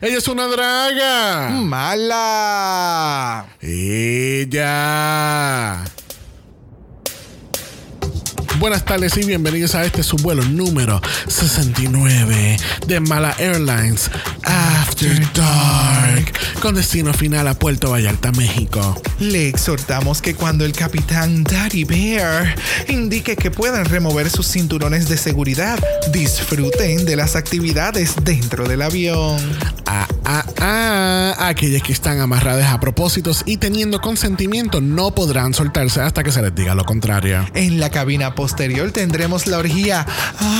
Ella es una draga. Mala. Ella. Buenas tardes y bienvenidos a este subvuelo número 69 de Mala Airlines After Dark con destino final a Puerto Vallarta, México. Le exhortamos que cuando el capitán Daddy Bear indique que puedan remover sus cinturones de seguridad, disfruten de las actividades dentro del avión. Ah, ah, ah. Aquellas que están amarradas a propósitos y teniendo consentimiento no podrán soltarse hasta que se les diga lo contrario. En la cabina posterior tendremos la orgía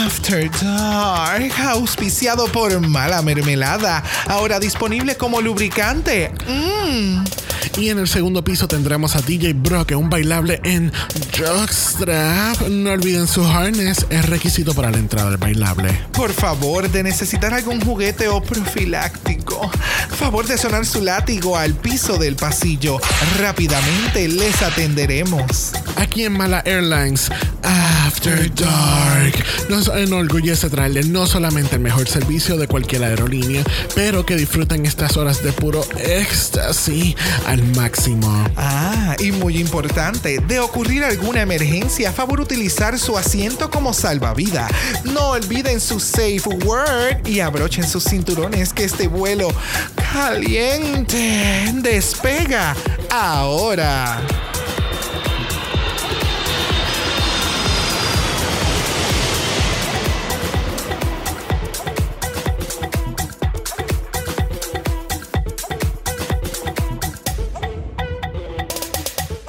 After Dark, auspiciado por Mala Mermelada, ahora disponible como lubricante. Mmm. Y en el segundo piso tendremos a DJ Brock un bailable en Jockstrap. No olviden su harness, es requisito para la entrada del bailable. Por favor, de necesitar algún juguete o profiláctico, favor de sonar su látigo al piso del pasillo. Rápidamente les atenderemos. Aquí en Mala Airlines, After Dark, nos enorgullece traerle no solamente el mejor servicio de cualquier aerolínea, pero que disfruten estas horas de puro éxtasis al máximo. Ah, y muy importante, de ocurrir alguna emergencia, favor utilizar su asiento como salvavidas. No olviden su safe word y abrochen sus cinturones que este vuelo caliente despega ahora.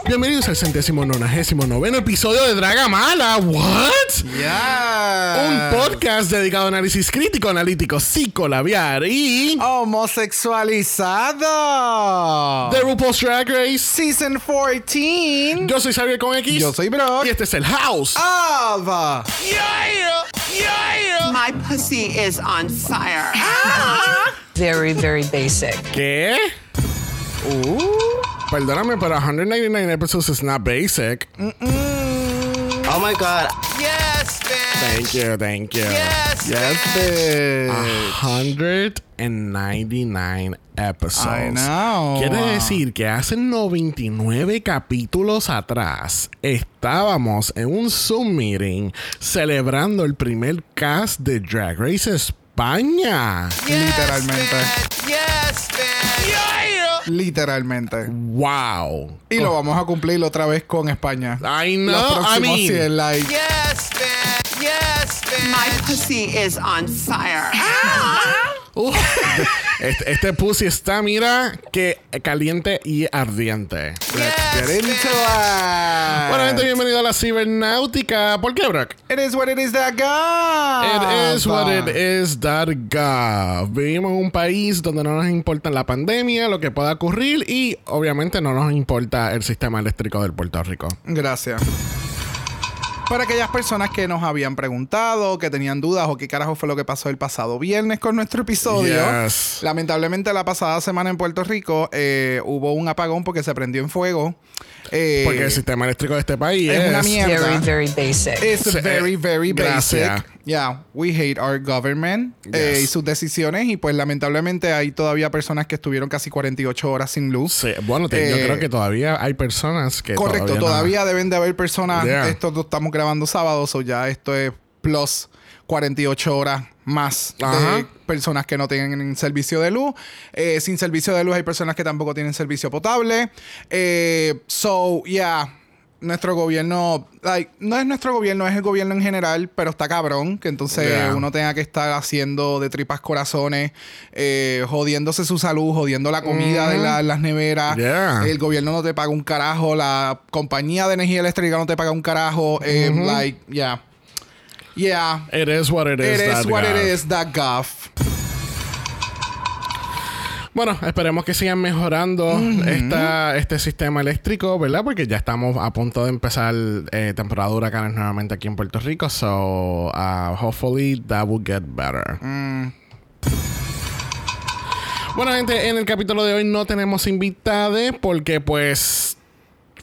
Bienvenidos al centésimo nonagésimo noveno episodio de Draga Mala. ¿What? Ya. Un podcast dedicado a análisis crítico, analítico, psicolabiar y. Homosexualizado. The RuPaul's Drag Race. Season 14. Yo soy Xavier con X. Yo soy Brock. Y este es el House. Of. My pussy is on fire. very, very basic. ¿Qué? Uh. Perdóname, pero 199 episodes is not basic. Oh my god. yes, bitch. Thank you, thank you. Yes, Yes, bitch. 199 episodes. I know. Quiere decir que hace 99 capítulos atrás estábamos en un Zoom meeting celebrando el primer cast de Drag Race España. Literalmente. Yes, bitch. Yeah. Literalmente. Wow. Y lo vamos a cumplir otra vez con España. I know. Los I próximos mean, 100 likes. Yes, bitch. Yes, bitch. My pussy is on fire. Este, este pussy está, mira, que caliente y ardiente. Let's get into it. Bueno, gente, bienvenido a la cibernáutica. ¿Por qué, Brock? It is what it is that God. It is what it is that God. Vivimos en un país donde no nos importa la pandemia, lo que pueda ocurrir y obviamente no nos importa el sistema eléctrico del Puerto Rico. Gracias. Para aquellas personas que nos habían preguntado, que tenían dudas o qué carajo fue lo que pasó el pasado viernes con nuestro episodio. Yes. Lamentablemente la pasada semana en Puerto Rico eh, hubo un apagón porque se prendió en fuego. Eh, Porque el sistema eléctrico de este país es es, una mierda. Very, very basic. It's Sí, very, eh, very gracias. basic. Yeah, we hate our government eh, Yes. y sus decisiones. Y pues lamentablemente hay todavía personas que estuvieron casi 48 horas sin luz. Sí, bueno, te- yo Eh, creo que todavía hay personas que Correcto, todavía, todavía, no- deben de haber personas. Yeah. Esto estamos grabando sábados, o ya esto es plus 48 horas más Ajá. de personas que no tienen servicio de luz. Eh, sin servicio de luz hay personas que tampoco tienen servicio potable. Eh, so, yeah. Nuestro gobierno, like, no es nuestro gobierno, es el gobierno en general, pero está cabrón que entonces Yeah. uno tenga que estar haciendo de tripas corazones, eh, jodiéndose su salud, jodiendo la comida de la- las neveras. Yeah. El gobierno no te paga un carajo, la compañía de energía eléctrica no te paga un carajo. eh, like, yeah. Yeah. It is what it is. It is what it is, that guff. Bueno, esperemos que sigan mejorando esta, este sistema eléctrico, ¿verdad? Porque ya estamos a punto de empezar eh, temporada de huracanes nuevamente aquí en Puerto Rico. So, uh, hopefully that will get better. Bueno, gente, en el capítulo de hoy no tenemos invitades porque, pues,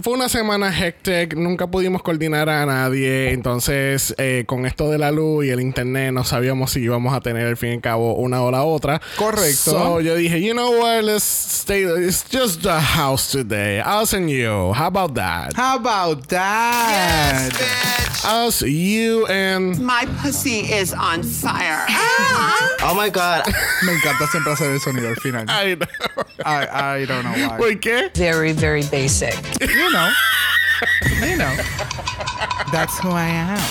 fue una semana hectic, nunca pudimos coordinar a nadie, entonces eh, con esto de la luz y el internet no sabíamos si íbamos a tener al fin y al cabo una hora u otra. Correcto. So yo dije, you know what, let's stay, it's just the house today, us and you, how about that? How about that? Yes, bitch. Us, you and... My pussy is on fire. Oh my god. Me encanta siempre hacer el sonido al final. Ay, no. I, I don't know why. ¿Por qué? Very, very basic. You know. You know. That's who I am.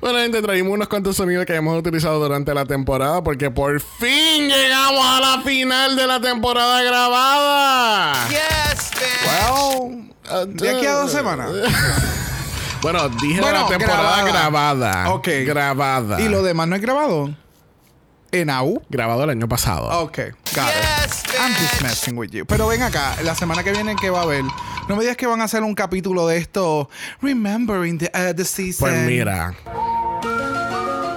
Bueno, gente, traímos unos cuantos sonidos que hemos utilizado durante la temporada porque por fin llegamos a la final de la temporada grabada. Yes, bitch. Well, de aquí a dos semanas. Bueno, dije Bueno, la temporada grabada. grabada. Ok. Grabada. ¿Y lo demás no es grabado? ¿En AU? Grabado el año pasado. Ok, got it. I'm just messing with you. Pero ven acá, la semana que viene, ¿qué va a haber? No me digas que van a hacer un capítulo de esto. Remembering the, uh, the season. Pues mira.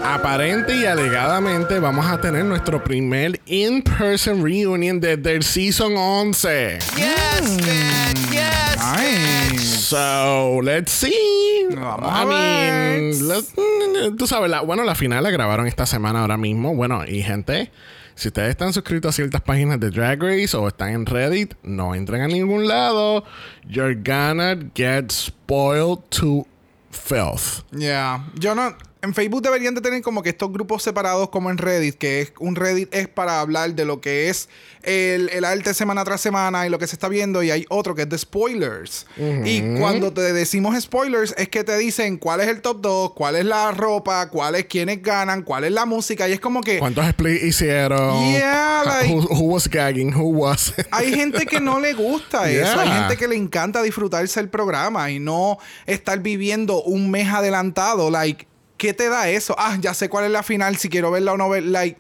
Aparente y alegadamente vamos a tener nuestro primer in-person reunion desde el season 11. Yes, bitch. Yes, Nice. So, let's see. Vamos I a ver. mean, let's- tú sabes, la, bueno, la final la grabaron esta semana ahora mismo. Bueno, y gente, si ustedes están suscritos a ciertas páginas de Drag Race o están en Reddit, no entren a ningún lado. You're gonna get spoiled to filth. Yeah. Yo no. En Facebook deberían de tener como que estos grupos separados como en Reddit, que es un Reddit es para hablar de lo que es el, el arte semana tras semana y lo que se está viendo, y hay otro que es de spoilers. Y cuando te decimos spoilers, es que te dicen cuál es el top 2, cuál es la ropa, cuál es quiénes ganan, cuál es la música, y es como que ¿Cuántos splits hicieron? Yeah, like- who, who was gagging? Who was? hay gente que no le gusta eso. Yeah. Hay gente que le encanta disfrutarse el programa y no estar viviendo un mes adelantado. Like, ¿qué te da eso? Ah, ya sé cuál es la final, si quiero verla o no ver. Like,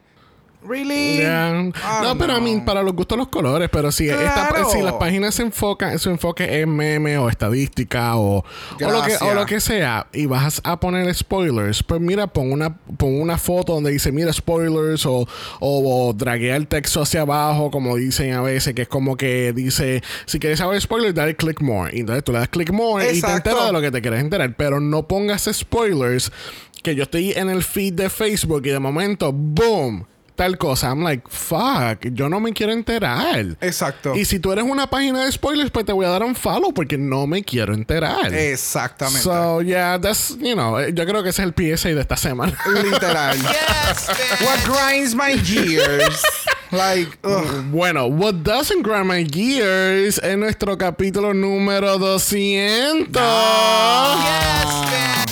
¿really? Yeah. I No, pero a know. mí, para los gustos, los colores. Pero si, esta- si las páginas se enfocan, su enfoque es meme o estadística o, o, lo que, o lo que sea, y vas a poner spoilers, pues mira, pon una, pon una foto donde dice, mira, spoilers, o, o, o draguea el texto hacia abajo, como dicen a veces, que es como que dice, si quieres saber spoilers, dale click more. Y entonces tú le das click more y te enteras de lo que te quieres enterar. Pero no pongas spoilers, que yo estoy en el feed de Facebook y de momento, boom tal cosa. I'm like, fuck, yo no me quiero enterar. Exacto. Y si tú eres una página de spoilers, pues te voy a dar un follow porque no me quiero enterar. Exactamente. So, yeah, that's, you know, eh, yo creo que ese es el PSA de esta semana. Literal. Yes, bitch. What grinds my gears? like, ugh. bueno, what doesn't grind my gears es nuestro capítulo número 200. Yes, bitch.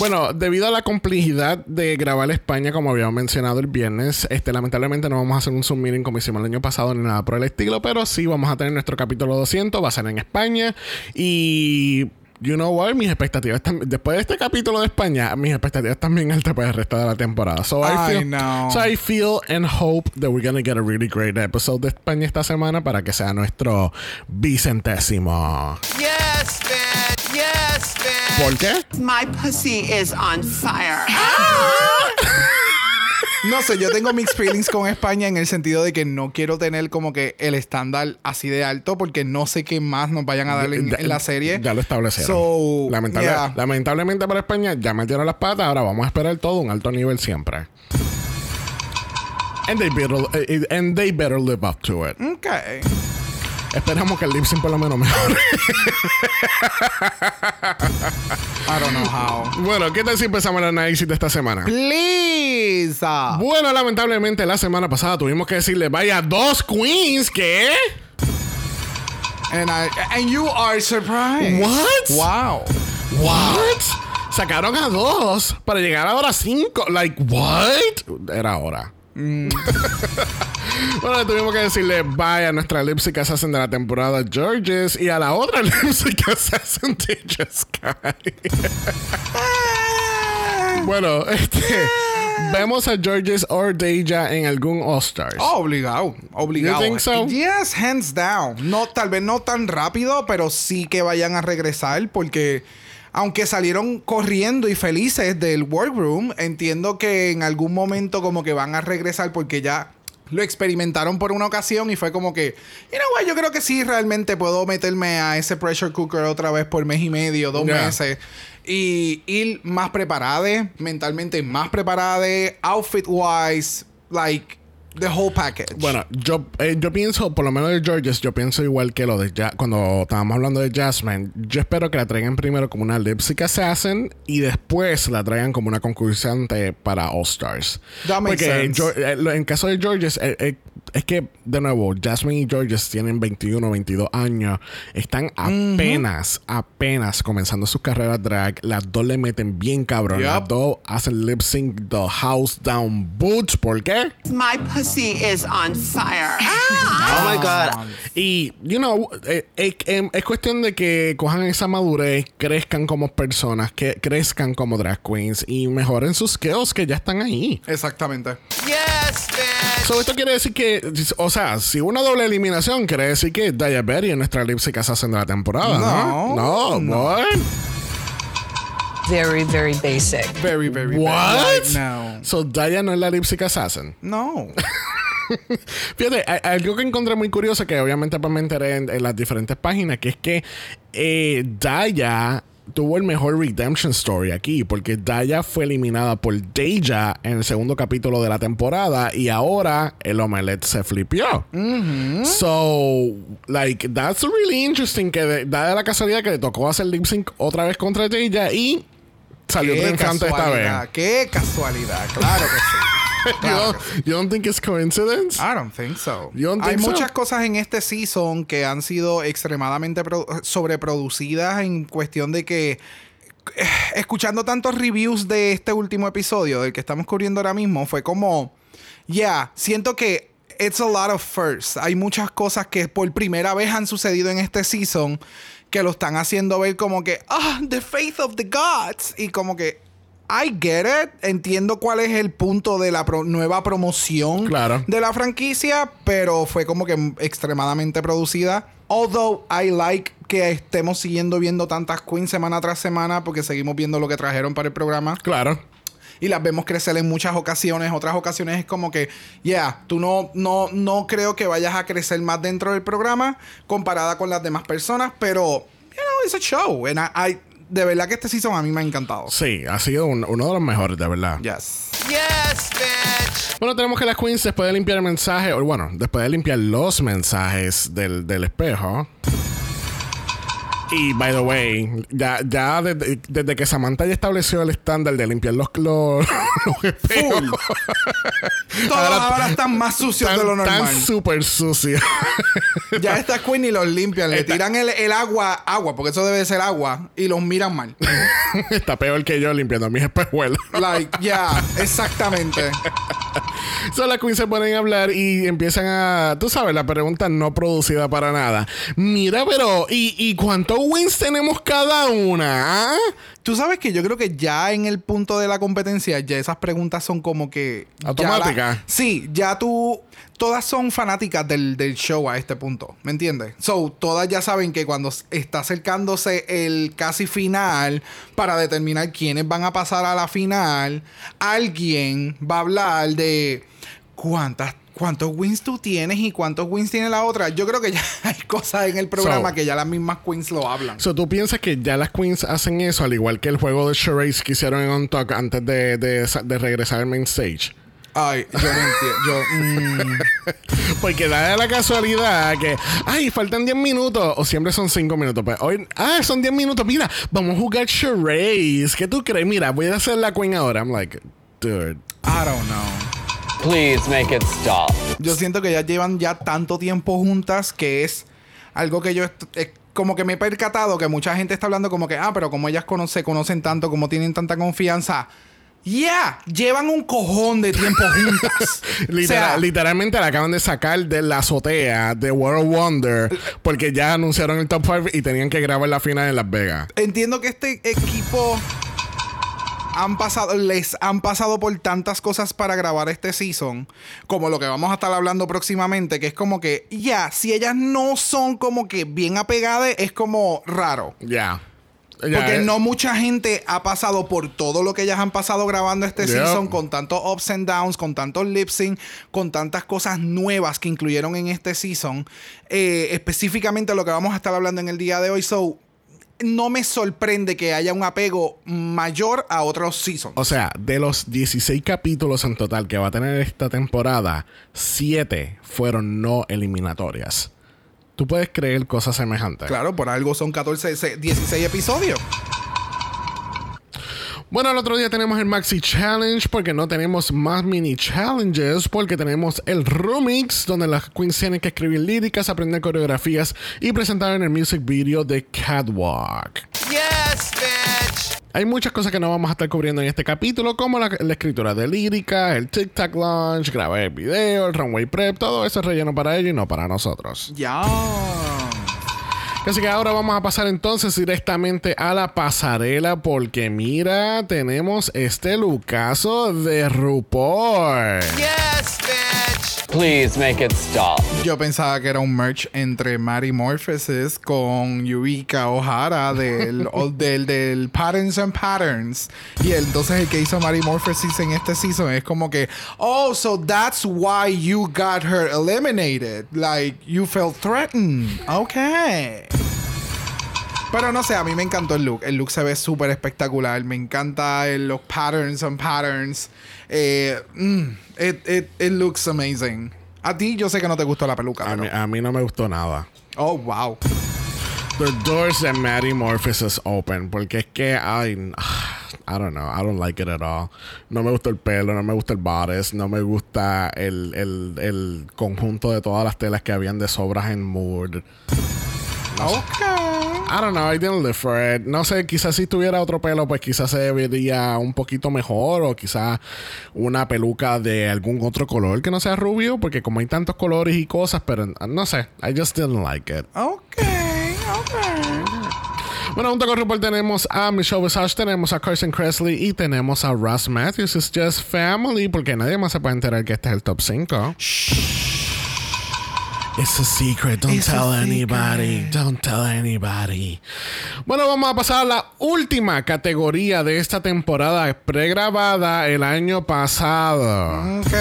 Bueno, debido a la complejidad de grabar España, como habíamos mencionado el viernes, este, lamentablemente no vamos a hacer un Zoom meeting como hicimos el año pasado ni nada por el estilo, pero sí vamos a tener nuestro capítulo 200, va a ser en España y... You know what? Mis expectativas después de este capítulo de España, mis expectativas también altas para el resto de la temporada. So I I feel, know. So I feel and hope that we're gonna get a really great episode de España esta semana para que sea nuestro vicentésimo. Yes, bitch. Yes, bitch. ¿Por qué? My pussy is on fire. No sé, yo tengo mixed feelings con España en el sentido de que no quiero tener como que el estándar así de alto porque no sé qué más nos vayan a dar en, Ya- en la serie. Ya lo establecieron. So, Lamentable- yeah. Lamentablemente para España ya metieron las patas. Ahora vamos a esperar todo un alto nivel siempre. And they better, eh, and they better live up to it. Ok. Esperamos que el lip sync por lo menos mejore. I don't know how. bueno, ¿qué tal si empezamos el análisis de esta semana? Please. ah. Bueno, lamentablemente la semana pasada tuvimos que decirle vaya dos queens que And, I, and you are surprised. What? Wow. What? Sacaron a dos para llegar ahora a cinco. Like, what? Era hora. bueno, tuvimos que decirle bye a nuestra lipstick assassin de la temporada, Georges, y a la otra lipstick assassin, Teja Sky. bueno, este. Vemos a Georges o Deja en algún All-Stars. Oh, obligado, obligado. You think so? Yes, hands down. No, tal vez no tan rápido, pero sí que vayan a regresar porque aunque salieron corriendo y felices del workroom, entiendo que en algún momento como que van a regresar porque ya lo experimentaron por una ocasión y fue como que, you know what, yo creo que sí, realmente puedo meterme a ese pressure cooker otra vez por mes y medio, dos Yeah. meses. Y ir más preparada, mentalmente más preparada, outfit wise, like the whole package. Bueno, yo, eh, yo pienso, por lo menos de Georges, yo pienso igual que lo de Ja- cuando estábamos hablando de Jasmine. Yo espero que la traigan primero como una lipstick assassin y después la traigan como una concursante para All Stars. That makes Porque sense. Eh, en caso de Georges, eh, eh, es que, de nuevo, Jasmine y Georges tienen 21, 22 años. Están apenas, apenas comenzando sus carreras drag. Las dos le meten bien cabrón. Yup. Las dos hacen lip sync the house down boots. ¿Por qué? My pussy is on fire. Oh my god. Y, you know, eh, eh, em, es cuestión de que cojan esa madurez, crezcan como personas, que crezcan como drag queens y mejoren sus skills que ya están ahí. Exactamente. Yes, bitch. So, esto quiere decir que, o sea, si una doble eliminación quiere decir que Daya Berry es nuestra lipstick assassin de la temporada, ¿no? No, No? Very, very basic. Very, very What? bad. No. So, Daya no es la lipstick assassin. No. Fíjate, algo que encontré muy curioso, que obviamente pues me enteré en, en las diferentes páginas, que es que eh, Daya tuvo el mejor redemption story aquí, porque Daya fue eliminada por Deja en el segundo capítulo de la temporada y ahora el omelette se flipió. So, like, that's really interesting que da la casualidad que le tocó hacer lip sync otra vez contra Deja y salió triunfante esta vez. Qué casualidad. Claro que sí. You don't, you don't think it's coincidence? I don't think so. You don't Hay think so? muchas cosas en este season que han sido extremadamente pro- sobreproducidas en cuestión de que eh, escuchando tantos reviews de este último episodio del que estamos cubriendo ahora mismo fue como yeah, siento que it's a lot of firsts. Hay muchas cosas que por primera vez han sucedido en este season que lo están haciendo ver como que ah, the faith of the gods y como que I get it, entiendo cuál es el punto de la pro- nueva promoción Claro. de la franquicia, pero fue como que extremadamente producida. Although I like que estemos siguiendo viendo tantas queens semana tras semana porque seguimos viendo lo que trajeron para el programa Claro. y las vemos crecer en muchas ocasiones. Otras ocasiones es como que, yeah, tú no, no, no creo que vayas a crecer más dentro del programa comparada con las demás personas, pero, you know, it's a show. And I, I- de verdad que este season a mí me ha encantado. Sí, ha sido un- uno de los mejores, de verdad. Yes. Yes, bitch. Bueno, tenemos que las queens después de limpiar el mensaje, o bueno, después de limpiar los mensajes del, del espejo. Y, by the way, ya, ya desde, desde que Samantha ya estableció el estándar de limpiar los, los, los espejos, Todos ahora, están más sucios de lo normal. súper sucios. ya esta queen y los limpian. Le tiran el, el agua, agua, porque eso debe de ser agua, y los miran mal. Está peor que yo limpiando mis espejuelos. like, yeah, exactamente. So, las queens se ponen a hablar y empiezan a. Tú sabes, la pregunta no producida para nada. Mira, pero. ¿Y, y cuántos wins tenemos cada una? ah? Tú sabes que yo creo que ya en el punto de la competencia, ya esas preguntas son como que. Automáticas. sí, ya tú. Todas son fanáticas del, del show a este punto. ¿Me entiendes? So, todas ya saben que cuando está acercándose el casi final para determinar quiénes van a pasar a la final, alguien va a hablar de cuántas. ¿Cuántos wins tú tienes y cuántos wins tiene la otra? Yo creo que ya hay cosas en el programa So- que ya las mismas queens lo hablan. So, ¿Tú piensas que ya las queens hacen eso al igual que el juego de charades que hicieron en On Talk antes de, de, de regresar al main stage? Ay, yo no entiendo. Yo, mm, Porque da la casualidad que, ay, faltan 10 minutos o siempre son 5 minutos. Pues hoy, ah, son 10 minutos. Mira, vamos a jugar charades. ¿Qué tú crees? Mira, voy a hacer la queen ahora. I'm like, dude. I don't know. Please make it stop. Yo siento que ya llevan ya tanto tiempo juntas que es algo que yo eh, como que me he percatado que mucha gente está hablando como que, ah, pero como ellas cono- se conocen tanto, como tienen tanta confianza. Yeah, llevan un cojón de tiempo juntas. Literal- o sea, literalmente la acaban de sacar de la azotea de World Wonder porque ya anunciaron el top 5 y tenían que grabar la final en Las Vegas. entiendo que este equipo han pasado, les han pasado por tantas cosas para grabar este season, como lo que vamos a estar hablando próximamente, que es como que, ya, si ellas no son como que bien apegadas, es como raro. Ya. Porque eh. no mucha gente ha pasado por todo lo que ellas han pasado grabando este season, con tantos ups and downs, con tantos lip sync, con tantas cosas nuevas que incluyeron en este season. Eh, específicamente lo que vamos a estar hablando en el día de hoy. So, no me sorprende que haya un apego mayor a otros seasons. O sea, de los 16 capítulos en total que va a tener esta temporada, 7 fueron no eliminatorias. ¿Tú puedes creer cosas semejantes? Claro, por algo son 14, se- 16 episodios. Bueno, el otro día tenemos el Maxi Challenge porque no tenemos más mini challenges porque tenemos el Remix donde las queens tienen que escribir líricas, aprender coreografías y presentar en el music video de Catwalk. Yes, bitch. Hay muchas cosas que no vamos a estar cubriendo en este capítulo, como la, la escritura de lírica, el TikTok launch, grabar el video, el runway prep, todo eso es relleno para ellos y no para nosotros. Ya. Así que ahora vamos a pasar entonces directamente a la pasarela porque mira, tenemos este lucaso de RuPaul. Yes. Please make it stop. Yo pensaba que era un merch entre Mary Morphosis con Eureka O'Hara del, del, del Patterns and Patterns. Y entonces el que hizo Mary Morphosis en este season es como que, oh, so that's why you got her eliminated. Like, you felt threatened. Okay. Pero no sé, a mí me encantó el look. El look se ve súper espectacular. Me encanta el- los patterns and patterns. Eh, mm, it, it, it looks amazing. A ti yo sé que no te gustó la peluca. A pero- mí, a mí no me gustó nada. Oh, wow. The doors de Maddie Morphosis open porque es que ay, I don't know, I don't like it at all. No me gusta el pelo, no me gusta el bodice, no me gusta el, el, el conjunto de todas las telas que habían de sobras en Mood. Ok. I don't know, I didn't live for it. No sé, quizás si tuviera otro pelo, pues quizás se vería un poquito mejor. O quizás una peluca de algún otro color que no sea rubio. Porque como hay tantos colores y cosas, pero no sé, I just didn't like it. Ok. Ok. Bueno, junto con RuPaul tenemos a Michelle Visage, tenemos a Carson Kressley y tenemos a Ross Matthews. It's just family, porque nadie más se puede enterar que este es el top 5. It's a secret, don't It's tell secret. anybody, don't tell anybody. Bueno, vamos a pasar a la última categoría de esta temporada pregrabada el año pasado. Ok.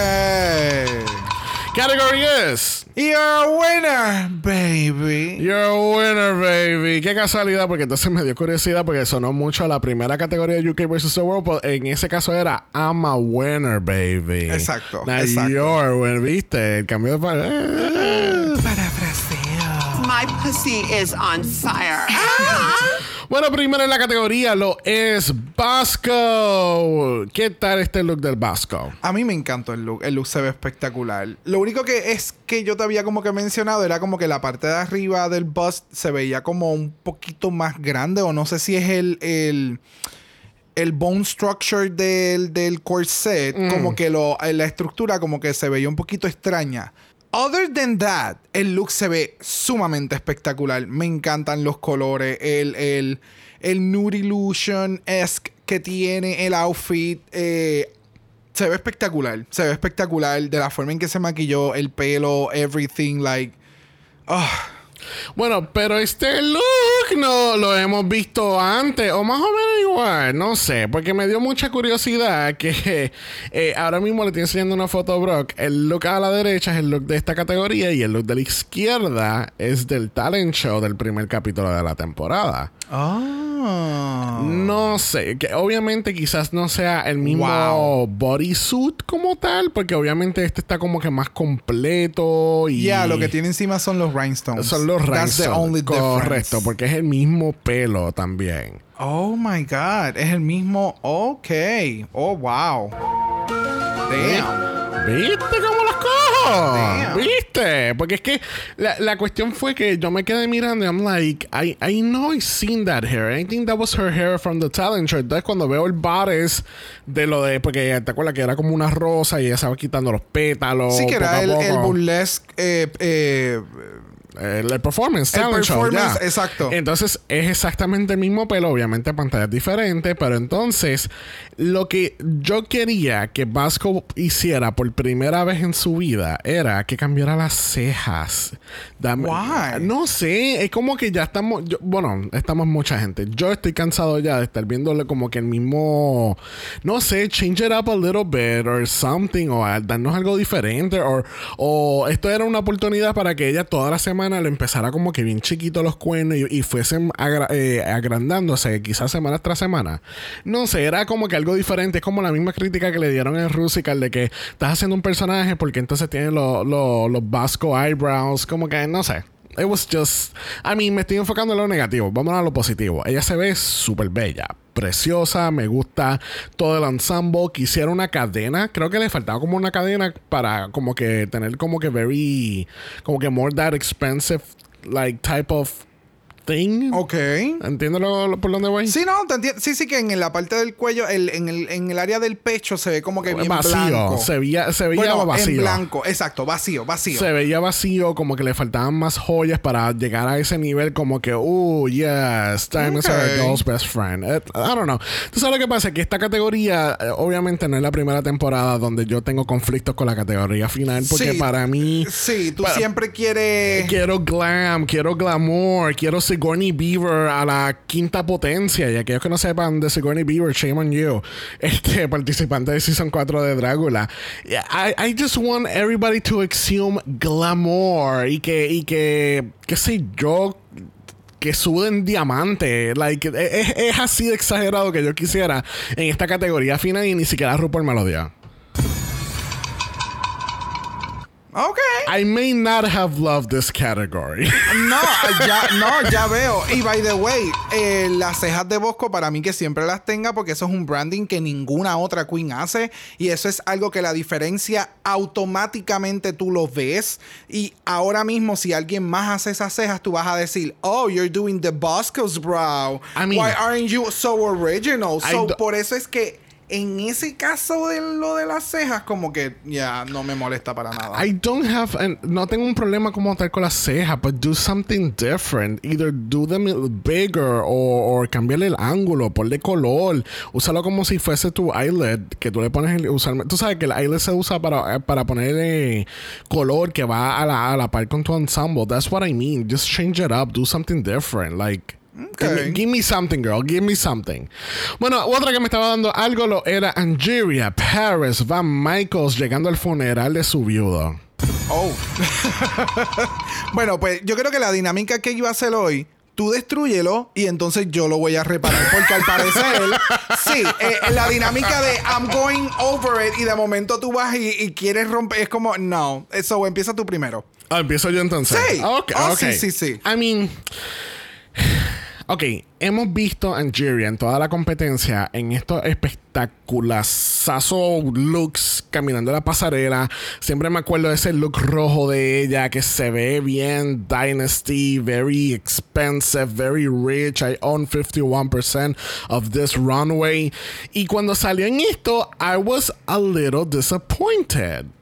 Category is You're a winner, baby. You're a winner, baby. Qué casualidad, porque entonces me dio curiosidad porque sonó mucho la primera categoría de UK vs. The World. pero En ese caso era I'm a winner, baby. Exacto, Now exacto. You're a winner, ¿viste? El cambio de palabra. Parafraseo. My pussy is on fire. Bueno, primero en la categoría lo es Basco. ¿Qué tal este look del Basco? A mí me encantó el look. El look se ve espectacular. Lo único que es que yo te había como que mencionado era como que la parte de arriba del bust se veía como un poquito más grande. O no sé si es el. el el bone structure del, del corset, como que lo, la estructura como que se veía un poquito extraña. Other than that, el look se ve sumamente espectacular. Me encantan los colores, el, el, el nude illusion-esque que tiene el outfit. eh, se ve espectacular. Se ve espectacular. De la forma en que se maquilló, el pelo, everything, like. ah, Bueno, pero este look no lo hemos visto antes, o más o menos igual, no sé, porque me dio mucha curiosidad que eh, ahora mismo le estoy enseñando una foto a Brock. El look a la derecha es el look de esta categoría y el look de la izquierda es del talent show del primer capítulo de la temporada. Ah. No sé, que obviamente quizás no sea el mismo Wow. bodysuit como tal, porque obviamente este está como que más completo y Ya, lo que tiene encima son los rhinestones. son los That's the rhinestones. only Correcto, difference. porque es el mismo pelo también. Oh my god, es el mismo. Ok. Oh wow. Damn. ¿Viste cómo los cojo? Damn. ¿Viste? Porque es que la, la cuestión fue que yo me quedé mirando y I'm like, I, I know I've seen that hair. I think that was her hair from the talent show. Entonces cuando veo el bodice de lo de... Porque te acuerdas que era como una rosa y ella estaba quitando los pétalos. Sí, que era el, el burlesque. Eh, eh, el, el performance, El talent show, performance, ya. exacto. Entonces es exactamente el mismo pelo, obviamente pantallas diferentes, pero entonces lo que yo quería que Vasco hiciera por primera vez en su vida era que cambiara las cejas. Dame- Why? No sé, es como que ya estamos, yo- bueno, estamos mucha gente. Yo estoy cansado ya de estar viéndole como que el mismo, no sé, change it up a little bit or something, o darnos algo diferente, o esto era una oportunidad para que ella toda la semana le empezara como que bien chiquito los cuernos y, fuesen agra- eh, agrandándose, quizás semana tras semana. No sé, era como que algo diferente, es como la misma crítica que le dieron en Rusical de que estás haciendo un personaje porque entonces tiene los los Vasco eyebrows, como que no sé. It was just. I mean, me estoy enfocando en lo negativo. Vamos a lo positivo. Ella se ve súper bella, preciosa. Me gusta todo el ensemble. Quisiera una cadena. Creo que le faltaba como una cadena para como que tener como que very. Como que more that expensive, like type of thing. Ok. ¿Entiendes lo- lo- por dónde voy? Sí, no, te entiendo. Sí, sí, que en la parte del cuello, el- en, el, en el área del pecho se ve como que bien vacío. blanco. Se veía, se veía bueno, vacío. en blanco, exacto, vacío, vacío. Se veía vacío, como que le faltaban más joyas para llegar a ese nivel, como que, uh, yes, time is Ok. our girl's best friend. I don't know. Tú sabes lo que pasa, que esta categoría, eh, obviamente no es la primera temporada donde yo tengo conflictos con la categoría final, porque Sí. para mí. Sí, tú Para- siempre quieres. Quiero glam, quiero glamour, quiero Sigourney Beaver a la quinta potencia. Y aquellos que no sepan de Sigourney Beaver, shame on you. Este participante de Season 4 de Drácula. I, I just want everybody to exhume glamour y que, y que, qué sé yo, que suden diamante. Like, es, es así de exagerado que yo quisiera en esta categoría final y ni siquiera RuPaul me lo dio. Ok. I may not have loved this category. No, ya, no, ya veo. Y by the way, eh, las cejas de Bosco para mí que siempre las tenga porque eso es un branding que ninguna otra queen hace y eso es algo que la diferencia automáticamente tú lo ves y ahora mismo si alguien más hace esas cejas tú vas a decir, oh, you're doing the Bosco's brow. I mean- Why aren't you so original? So por eso es que en ese caso de lo de las cejas como que ya no me molesta para nada. I don't have, and no tengo un problema como tal con las cejas, but do something different. Either do them bigger o, cambiarle el ángulo, ponle color, úsalo como si fuese tu eyelid, que tú le pones el, usar, tú sabes que el eyelid se usa para, eh, para ponerle color que va a la, a la par con tu ensemble. That's what I mean. Just change it up, do something different, like. Give, me, Okay. give me something, girl. Give me something. Bueno, otra que me estaba dando algo lo era Angeria Paris Van Michaels llegando al funeral de su viudo. Oh. bueno, pues yo creo que la dinámica que iba a hacer hoy, tú destruyelo y entonces yo lo voy a reparar. Porque al parecer, sí, eh, la dinámica de I'm going over it y de momento tú vas y, y quieres romper, es como, no, eso empieza tú primero. Ah, empiezo yo entonces. Sí. Ok, Oh, ok. sí, sí, sí. I mean. Ok, hemos visto a Angeria en toda la competencia en estos espectaculazazo looks caminando la pasarela. Siempre me acuerdo de ese look rojo de ella que se ve bien Dynasty, very expensive, very rich. I own 51% of this runway. Y cuando salió en esto, I was a little disappointed.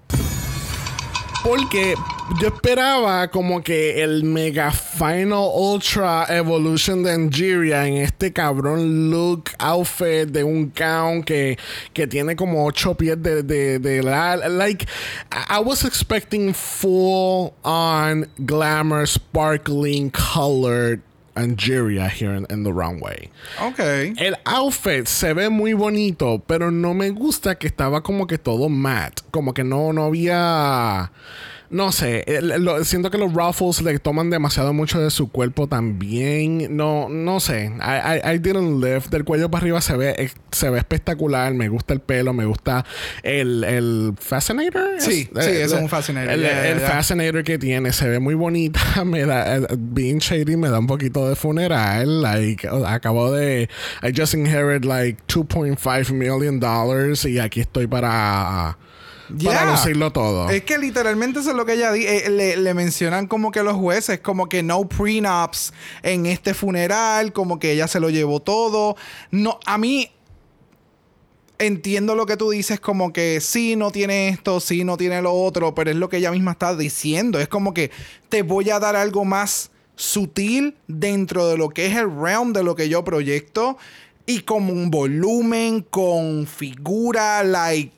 Porque yo esperaba como que el mega final ultra evolution de Angeria en este cabrón look outfit de un gown que, que tiene como ocho pies de, de, de la- like I was expecting full on glamour sparkling colored Angeria here in, in the runway. Ok. El outfit se ve muy bonito, pero no me gusta que estaba como que todo matte. Como que no, no había. No sé, el- lo- siento que los ruffles le toman demasiado mucho de su cuerpo también. No, no sé. I, I, I didn't live. Del cuello para arriba se ve, ex- se ve espectacular. Me gusta el pelo, me gusta el, el Fascinator. Sí, Es- sí, eh, eso es el- un Fascinator, El, el. Fascinator que tiene se ve muy bonita. Me da, eh, being shady me da un poquito de funeral. Like, acabo de. I just inherited like 2.5 million dollars y aquí estoy para. Yeah. Para lucirlo todo. Es que literalmente eso es lo que ella dice. le, le mencionan como que los jueces, como que no prenups en este funeral, como que ella se lo llevó todo. No, a mí. entiendo lo que tú dices, como que sí, no tiene esto, sí, no tiene lo otro, pero es lo que ella misma está diciendo. Es como que te voy a dar algo más sutil dentro de lo que es el realm de lo que yo proyecto y como un volumen, con figura, like.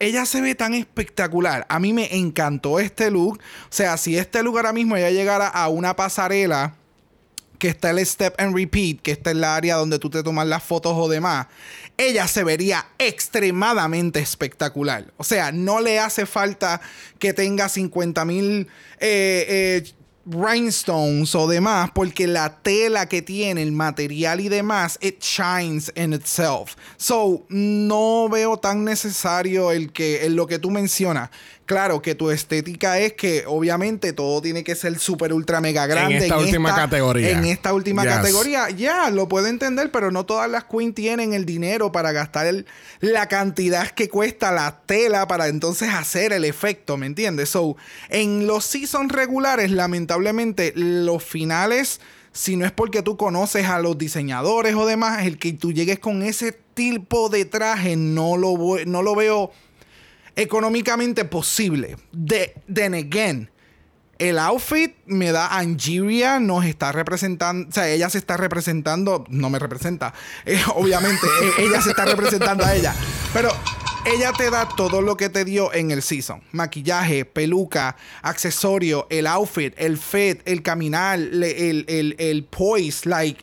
Ella se ve tan espectacular. A mí me encantó este look. O sea, si este look ahora mismo ella llegara a una pasarela que está el step and repeat, que está en la área donde tú te tomas las fotos o demás, ella se vería extremadamente espectacular. O sea, no le hace falta que tenga 50 mil eh, eh, rhinestones o demás, porque la tela que tiene, el material y demás, it shines in itself. So, no veo tan necesario el que, en lo que tú mencionas. Claro que tu estética es que obviamente todo tiene que ser súper ultra mega grande. En esta última categoría. En esta última Yes. categoría, ya, lo puedo entender, pero no todas las queens tienen el dinero para gastar el- la cantidad que cuesta la tela para entonces hacer el efecto, ¿me entiendes? So, en los seasons regulares, lamentablemente, los finales, si no es porque tú conoces a los diseñadores o demás, el que tú llegues con ese tipo de traje, no lo, no lo veo económicamente posible. De, then again, el outfit me da Angeria, nos está representando, o sea, ella se está representando, no me representa, eh, obviamente, eh, ella se está representando a ella, pero ella te da todo lo que te dio en el season, maquillaje, peluca, accesorio, el outfit, el fit, el caminar, le- el, el, el poise, like,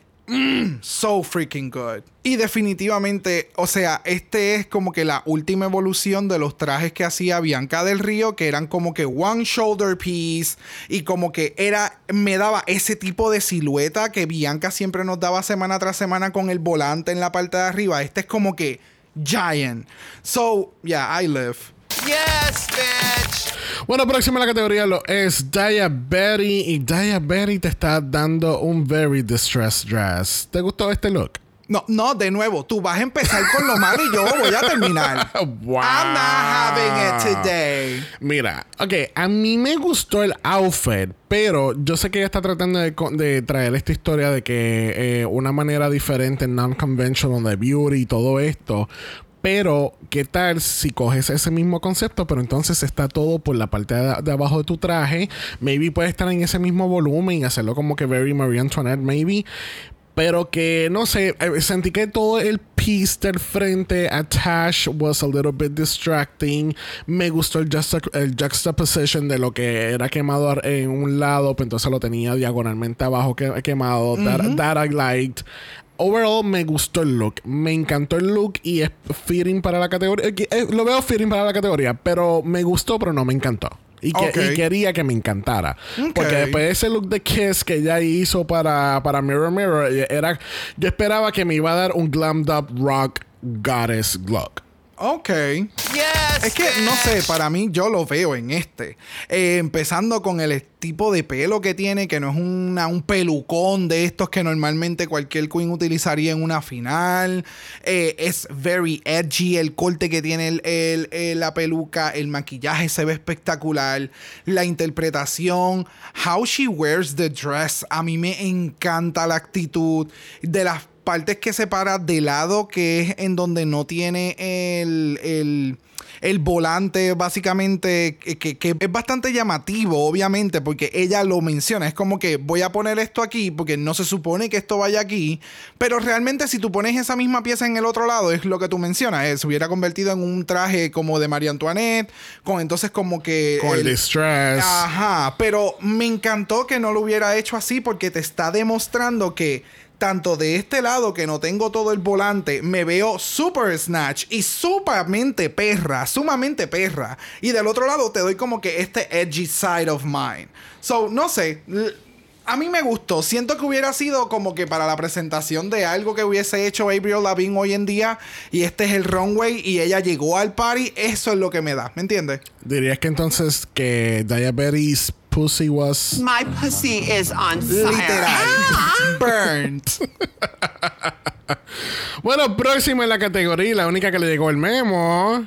so freaking good. Y definitivamente, o sea, este es como que la última evolución de los trajes que hacía Bianca del Río, que eran como que one shoulder piece y como que era, me daba ese tipo de silueta que Bianca siempre nos daba semana tras semana con el volante en la parte de arriba. Este es como que giant. So, yeah, I live. Yes, bitch. Bueno, próxima a la categoría lo es Diabetes. Y Diabetes te está dando un very distressed dress. ¿Te gustó este look? No, no, de nuevo, tú vas a empezar con lo malo y yo voy a terminar. Wow. I'm not having it today. Mira, ok, a mí me gustó el outfit, pero yo sé que ella está tratando de, traer esta historia de que eh, una manera diferente, non-conventional de beauty y todo esto. Pero, ¿qué tal si coges ese mismo concepto, pero entonces está todo por la parte de, de abajo de tu traje? Maybe puede estar en ese mismo volumen y hacerlo como que very Marie Antoinette, maybe. Pero que, no sé, eh, sentí que todo el piece del frente attached was a little bit distracting. Me gustó el, juxta- el juxtaposition de lo que era quemado en un lado, pero entonces lo tenía diagonalmente abajo que- quemado. that, that I liked. Overall, me gustó el look. Me encantó el look y es fitting para la categoría. eh, eh, lo veo fitting para la categoría, pero me gustó, pero no me encantó. Y, que, y quería que me encantara. Porque después ese look de Kiss que ella hizo para, para Mirror Mirror, eh, era, yo esperaba que me iba a dar un glammed up rock goddess look. Ok. Yes. Es que, no sé, para mí yo lo veo en este. Eh, empezando con el tipo de pelo que tiene, que no es una- un pelucón de estos que normalmente cualquier queen utilizaría en una final. Eh, es very edgy el corte que tiene el- el- el- la peluca, el maquillaje se ve espectacular, la interpretación, how she wears the dress, a mí me encanta la actitud de las partes que separa de lado, que es en donde no tiene el, el, el volante, básicamente, que, que- que es bastante llamativo, obviamente, porque ella lo menciona. Es como que voy a poner esto aquí, porque no se supone que esto vaya aquí, pero realmente si tú pones esa misma pieza en el otro lado, es lo que tú mencionas, eh, se hubiera convertido en un traje como de María Antoinette, con entonces como que... Con el el- distress. Ajá, pero me encantó que no lo hubiera hecho así porque te está demostrando que tanto de este lado que no tengo todo el volante, me veo super snatch y sumamente perra, sumamente perra. Y del otro lado te doy como que este edgy side of mine. So, no sé. A mí me gustó. Siento que hubiera sido como que para la presentación de algo que hubiese hecho Avril Lavigne hoy en día. Y este es el runway y ella llegó al party. Eso es lo que me da. ¿Me entiendes? Dirías que entonces que Diabetes pussy was. My pussy is on fire. Literal. Burnt. Bueno, próxima en la categoría, la única que le llegó el memo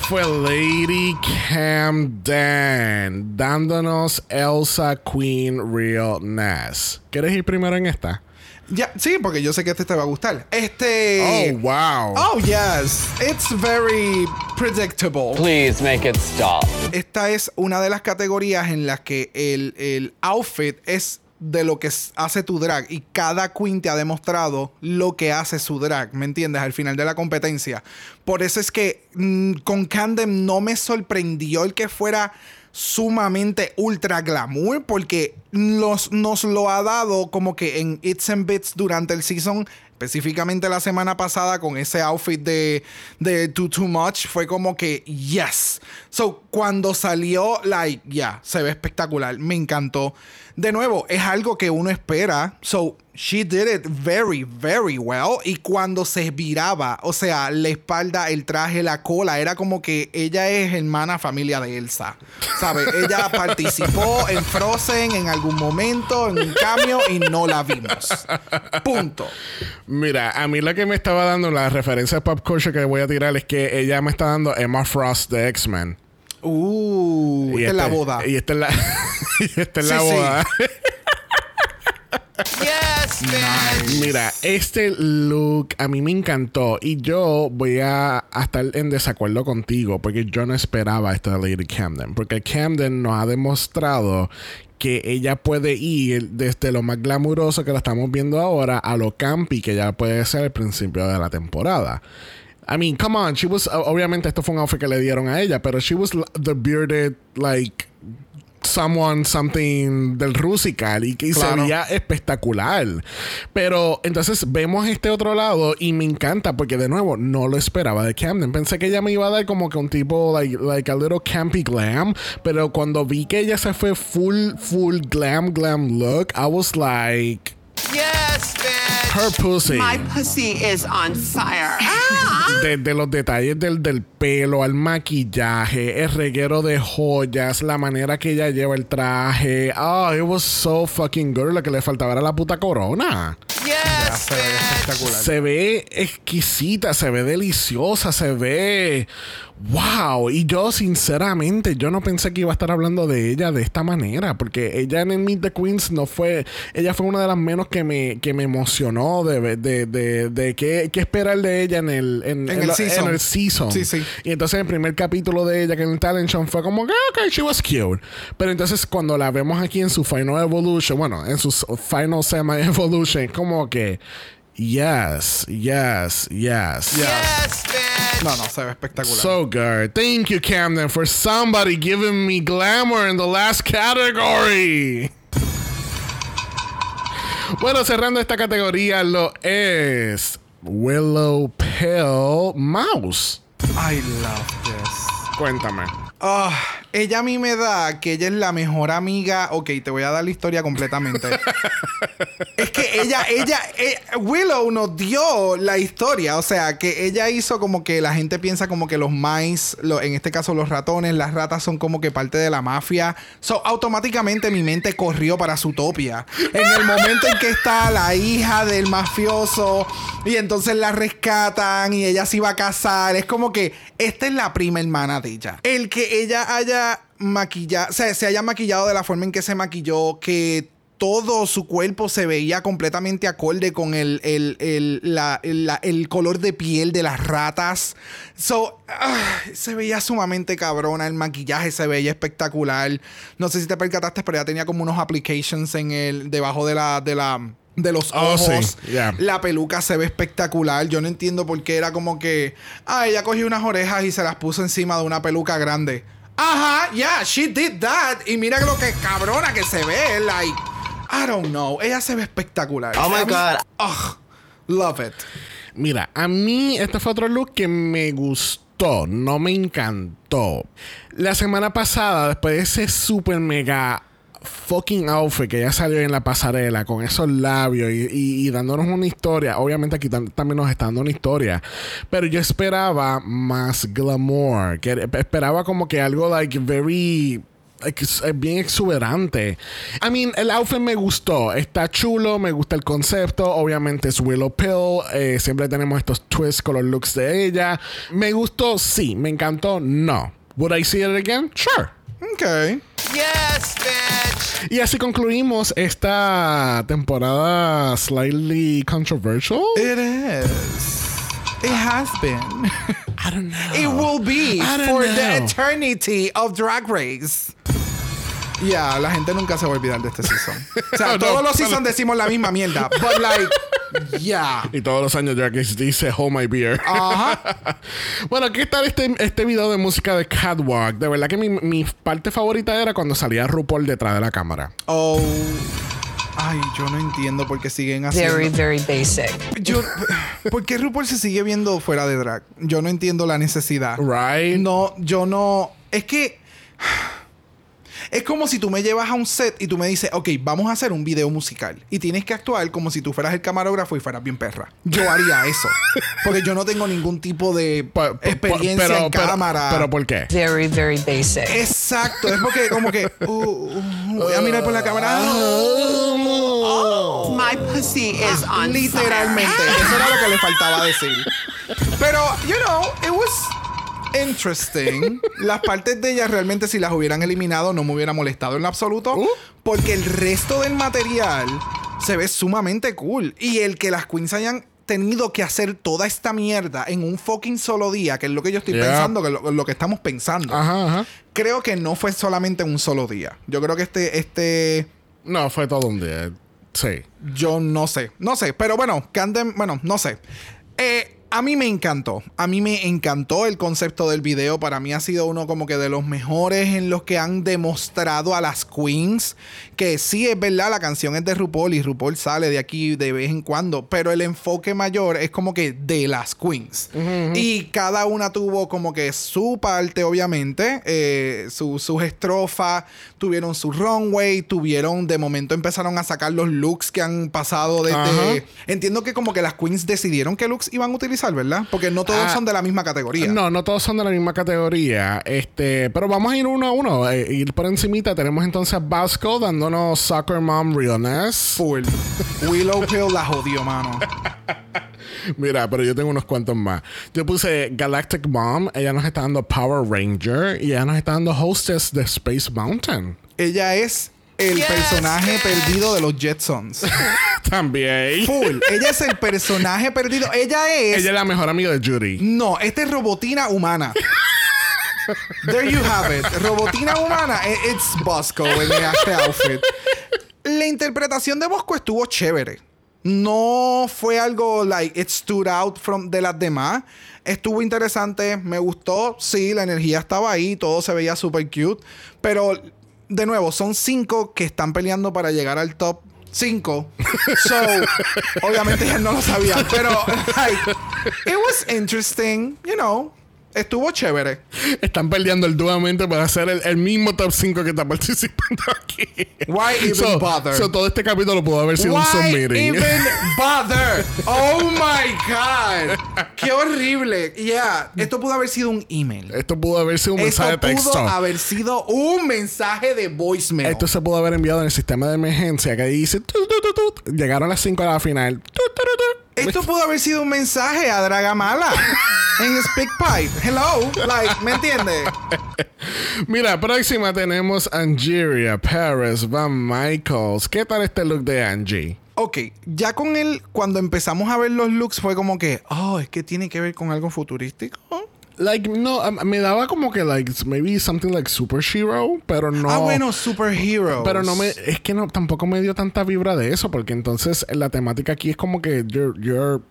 fue Lady Camden, dándonos Elsa Queen Realness. ¿Quieres ir primero en esta? Ya, sí, porque yo sé que este te va a gustar. Este. Oh, wow. Oh, yes. It's very predictable. Please make it stop. Esta es una de las categorías en las que el, el outfit es de lo que hace tu drag y cada queen te ha demostrado lo que hace su drag, ¿me entiendes? Al final de la competencia. Por eso es que mm, con Candem no me sorprendió el que fuera sumamente ultra glamour porque nos, nos lo ha dado como que en It's and Bits durante el season específicamente la semana pasada con ese outfit de, de Too Too Much, fue como que yes. So, cuando salió, like, ya, se ve espectacular, me encantó. De nuevo, es algo que uno espera. So, she did it very, very well. Y cuando se viraba, o sea, la espalda, el traje, la cola, era como que ella es hermana familia de Elsa. ¿Sabes? ella participó en Frozen en algún momento, en un cambio, y no la vimos. Punto. Mira, a mí lo que me estaba dando la referencia de pop culture que voy a tirar es que ella me está dando Emma Frost de X-Men. Uh, esta es la este- boda. Y esta es la, y esta es Sí, la sí. boda. Yes, bitch. Mira, este look a mí me encantó y yo voy a, a estar en desacuerdo contigo porque yo no esperaba esto de Lady Camden. Porque Camden nos ha demostrado que ella puede ir desde lo más glamuroso que la estamos viendo ahora a lo campi que ya puede ser al principio de la temporada. I mean, come on, she was obviamente esto fue un outfit que le dieron a ella, pero she was the bearded like someone something del Rusical y que se Claro. veía espectacular. Pero entonces vemos este otro lado y me encanta porque de nuevo no lo esperaba de Camden. Pensé que ella me iba a dar como que un tipo like, like a little campy glam, pero cuando vi que ella se fue full full glam glam look, I was like Yes, bitch. her pussy. My pussy is on fire. Ah! Desde los detalles del, del pelo al maquillaje, el reguero de joyas, la manera que ella lleva el traje. Oh, it was so fucking good. Lo que le faltaba era la puta corona. Yes, Se ve espectacular. Se ve exquisita, se ve deliciosa, se ve. ¡Wow! Y yo, sinceramente, yo no pensé que iba a estar hablando de ella de esta manera, porque ella en el Meet the Queens no fue. Ella fue una de las menos que me, que me emocionó de, de, de, de qué, qué esperar de ella en el, en, En el la- season. en el season. Sí, sí. Y entonces el primer capítulo de ella que en el talent show fue como que, ok, she was cute. Pero entonces cuando la vemos aquí en su final evolution, bueno, en su final semi evolution, como que, yes, yes, yes. Yes, bitch. No, no, se ve espectacular. So good. Thank you, Camden, for somebody giving me glamour in the last category. Bueno, cerrando esta categoría lo es Willow Pill Mouse. I love this. Cuéntame. Ah, ella a mí me da que ella es la mejor amiga. Ok, te voy a dar la historia completamente. es que ella, ella, eh, Willow nos dio la historia. O sea, que ella hizo como que la gente piensa como que los mice, lo- en este caso los ratones, las ratas son como que parte de la mafia. So, automáticamente mi mente corrió para su topia. En el momento en que está la hija del mafioso y entonces la rescatan y ella se iba a casar. Es como que esta es la prima hermana de ella. El que ella haya maquillado, o sea, se haya maquillado de la forma en que se maquilló, que todo su cuerpo se veía completamente acorde con el, el, el, la- el- la- el color de piel de las ratas. So, ah, se veía sumamente cabrona. El maquillaje se veía espectacular. No sé si te percataste, pero ella tenía como unos applications en el, debajo de la, de la, de los Oh, sí. ojos. Yeah. La peluca se ve espectacular. Yo no entiendo por qué era como que. Ah, ella cogió unas orejas y se las puso encima de una peluca grande. Ajá, yeah, she did that. Y mira lo que cabrona que se ve. Like, I don't know. Ella se ve espectacular. Oh my God. Ugh, love it. Mira, a mí este fue otro look que me gustó, no me encantó. La semana pasada, después de ese super mega fucking outfit que ya salió en la pasarela con esos labios y, y- y dándonos una historia, obviamente aquí tam- también nos está dando una historia, pero yo esperaba más glamour, que esperaba como que algo like very eh, bien exuberante. I mean, el outfit me gustó. Está chulo, me gusta el concepto. Obviamente es Willow Pill. eh, siempre tenemos estos twists con los looks de ella. Me gustó, sí. Me encantó, no. Would I see it again? Sure. Ok. Yes, bitch. Y así concluimos esta temporada slightly controversial. It is. It has been. I don't know. It will be for know. the eternity of Drag Race. Ya, la gente nunca se va a olvidar de este season. O sea, No, todos los seasons decimos la misma mierda. But like, yeah. Y todos los años Race dice Hold My Beer. Ajá. bueno, ¿qué tal este, este video de música de Catwalk? De verdad que mi, mi parte favorita era cuando salía RuPaul detrás de la cámara. Oh. Ay, yo no entiendo por qué siguen haciendo. Very, very basic. Yo, ¿Por qué RuPaul se sigue viendo fuera de drag? Yo no entiendo la necesidad. Right? No, yo no. Es que. Es como si tú me llevas a un set y tú me dices, ok, vamos a hacer un video musical. Y tienes que actuar como si tú fueras el camarógrafo y fueras bien perra. Yo haría eso. Porque yo no tengo ningún tipo de experiencia pero, en pero- cámara. ¿Pero por qué? Very, very basic. Exacto. Es porque como que... uh, uh, voy a mirar por la cámara. My pussy is on Literalmente. Eso era lo que le faltaba decir. Pero, you know, it was interesting. Las partes de ella realmente si las hubieran eliminado no me hubiera molestado en lo absoluto. Porque el resto del material se ve sumamente cool. Y el que las queens hayan tenido que hacer toda esta mierda en un fucking solo día, que es lo que yo estoy Yeah. pensando, que es lo, lo que estamos pensando. Ajá, ajá. Creo que no fue solamente un solo día. Yo creo que este, este, No, fue todo un día. Sí. Yo no sé, no sé, pero bueno, Candem, bueno, no sé. Eh, a mí me encantó, a mí me encantó el concepto del video, para mí ha sido uno como que de los mejores en los que han demostrado a las queens que sí es verdad, la canción es de RuPaul y RuPaul sale de aquí de vez en cuando, pero el enfoque mayor es como que de las queens. Y cada una tuvo como que su parte, obviamente, eh, su- sus estrofas, tuvieron su runway, tuvieron, de momento empezaron a sacar los looks que han pasado desde... Entiendo que como que las queens decidieron qué looks iban a utilizar, ¿verdad? Porque no todos Ah, son de la misma categoría. No, no todos son de la misma categoría. Este, pero vamos a ir uno a uno. eh, ir por encimita. Tenemos entonces a Vasco dándonos Soccer Mom Realness. Full. Willow Pill la jodió, mano. Mira, pero yo tengo unos cuantos más. Yo puse Galactic Mom. Ella nos está dando Power Ranger. Y ella nos está dando Hostess de Space Mountain. Ella es el Yes, personaje perdido de los Jetsons. También. Full. Ella es el personaje perdido. Ella es... Ella es la mejor amiga de Judy. No, esta es robotina humana. There you have it. Robotina humana. i- It's Bosco en este outfit. La interpretación de Bosco estuvo chévere. No fue algo like it stood out from de las demás. Estuvo interesante, me gustó. Sí, la energía estaba ahí, todo se veía super cute. Pero, de nuevo, son cinco que están peleando para llegar al top 5. So, obviamente ya no lo sabían. Pero, like, it was interesting, you know. Estuvo chévere. Están peleando el duamente para hacer el, el mismo top 5 que está participando aquí. Why even so, bother? so todo este capítulo pudo haber sido un Why submeeting. even bother? Oh my god. Qué horrible. Yeah, esto pudo haber sido un email. Esto pudo haber sido un mensaje de texto. pudo haber sido un mensaje de voicemail. Esto se pudo haber enviado en el sistema de emergencia que dice tu, tu, tu, llegaron las 5 a la final. Esto pudo haber sido un mensaje a Dragamala en Speak Pipe. Hello, like, ¿me entiendes? Mira, próxima tenemos Angeria, Paris, Van Michaels. ¿Qué tal este look de Angie? Ok, ya con él, cuando empezamos a ver los looks, fue como que, oh, es que tiene que ver con algo futurístico. Like, no, me daba como que, like, maybe something like Super Hero, pero no. Ah, bueno, superheroes. Pero no me, es que no, tampoco me dio tanta vibra de eso, porque entonces la temática aquí es como que you're, you're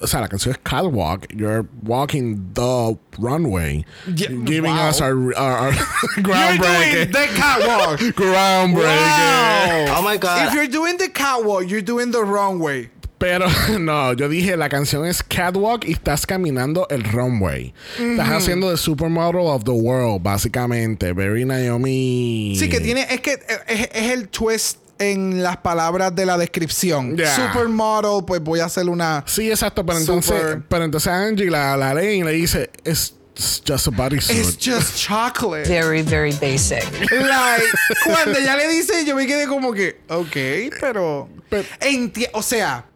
o sea, la canción es Catwalk, you're walking the runway, Yeah, giving wow. us our, our, our You're groundbreaking, doing the catwalk. groundbreaking. Wow. Oh my God. If you're doing the catwalk, you're doing the wrong way. Pero no, yo dije la canción es Catwalk y estás caminando el runway. Estás haciendo the supermodel of the world, básicamente. Very Naomi. Sí, que tiene, es que eh, es, es el twist en las palabras de la descripción. Yeah. Supermodel, pues voy a hacer una. Sí, exacto. Pero entonces, Super. pero entonces Angie la, la lee y le dice, it's just a bodysuit. It's just chocolate. Very, very basic. Like, cuando ella le dice, yo me quedé como que, ok, pero. Enti- o sea,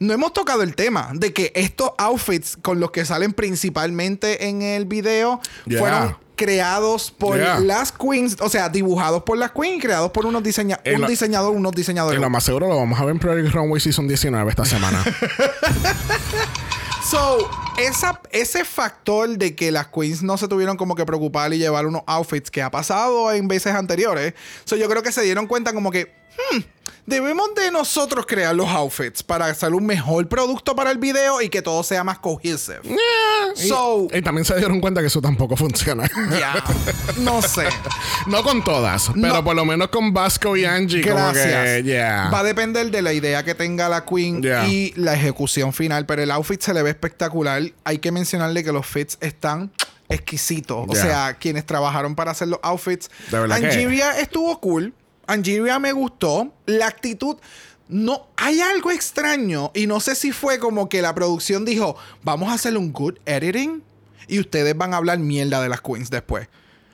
no hemos tocado el tema de que estos outfits con los que salen principalmente en el video Yeah. fueron creados por Yeah. las queens, o sea, dibujados por las queens y creados por unos diseña En un la- diseñador, unos diseñadores. Y lo más seguro lo vamos a ver en Project Runway Season 19 esta semana. So, esa, ese factor de que las queens no se tuvieron como que preocupar y llevar unos outfits que ha pasado en veces anteriores, so yo creo que se dieron cuenta como que, hmm, debemos de nosotros crear los outfits para hacer un mejor producto para el video y que todo sea más cohesive. So, y también se dieron cuenta que eso tampoco funciona. ya, no sé. no con todas, pero No. por lo menos con Vasco y Angie. Como Gracias. que, yeah. Va a depender de la idea que tenga la queen y la ejecución final, pero el outfit se le ve espectacular. Hay que mencionarle que los fits están exquisitos. O sea, quienes trabajaron para hacer los outfits. Angeria estuvo cool. Angeria me gustó. La actitud. No, hay algo extraño y no sé si fue como que la producción dijo, vamos a hacer un good editing y ustedes van a hablar mierda de las queens después.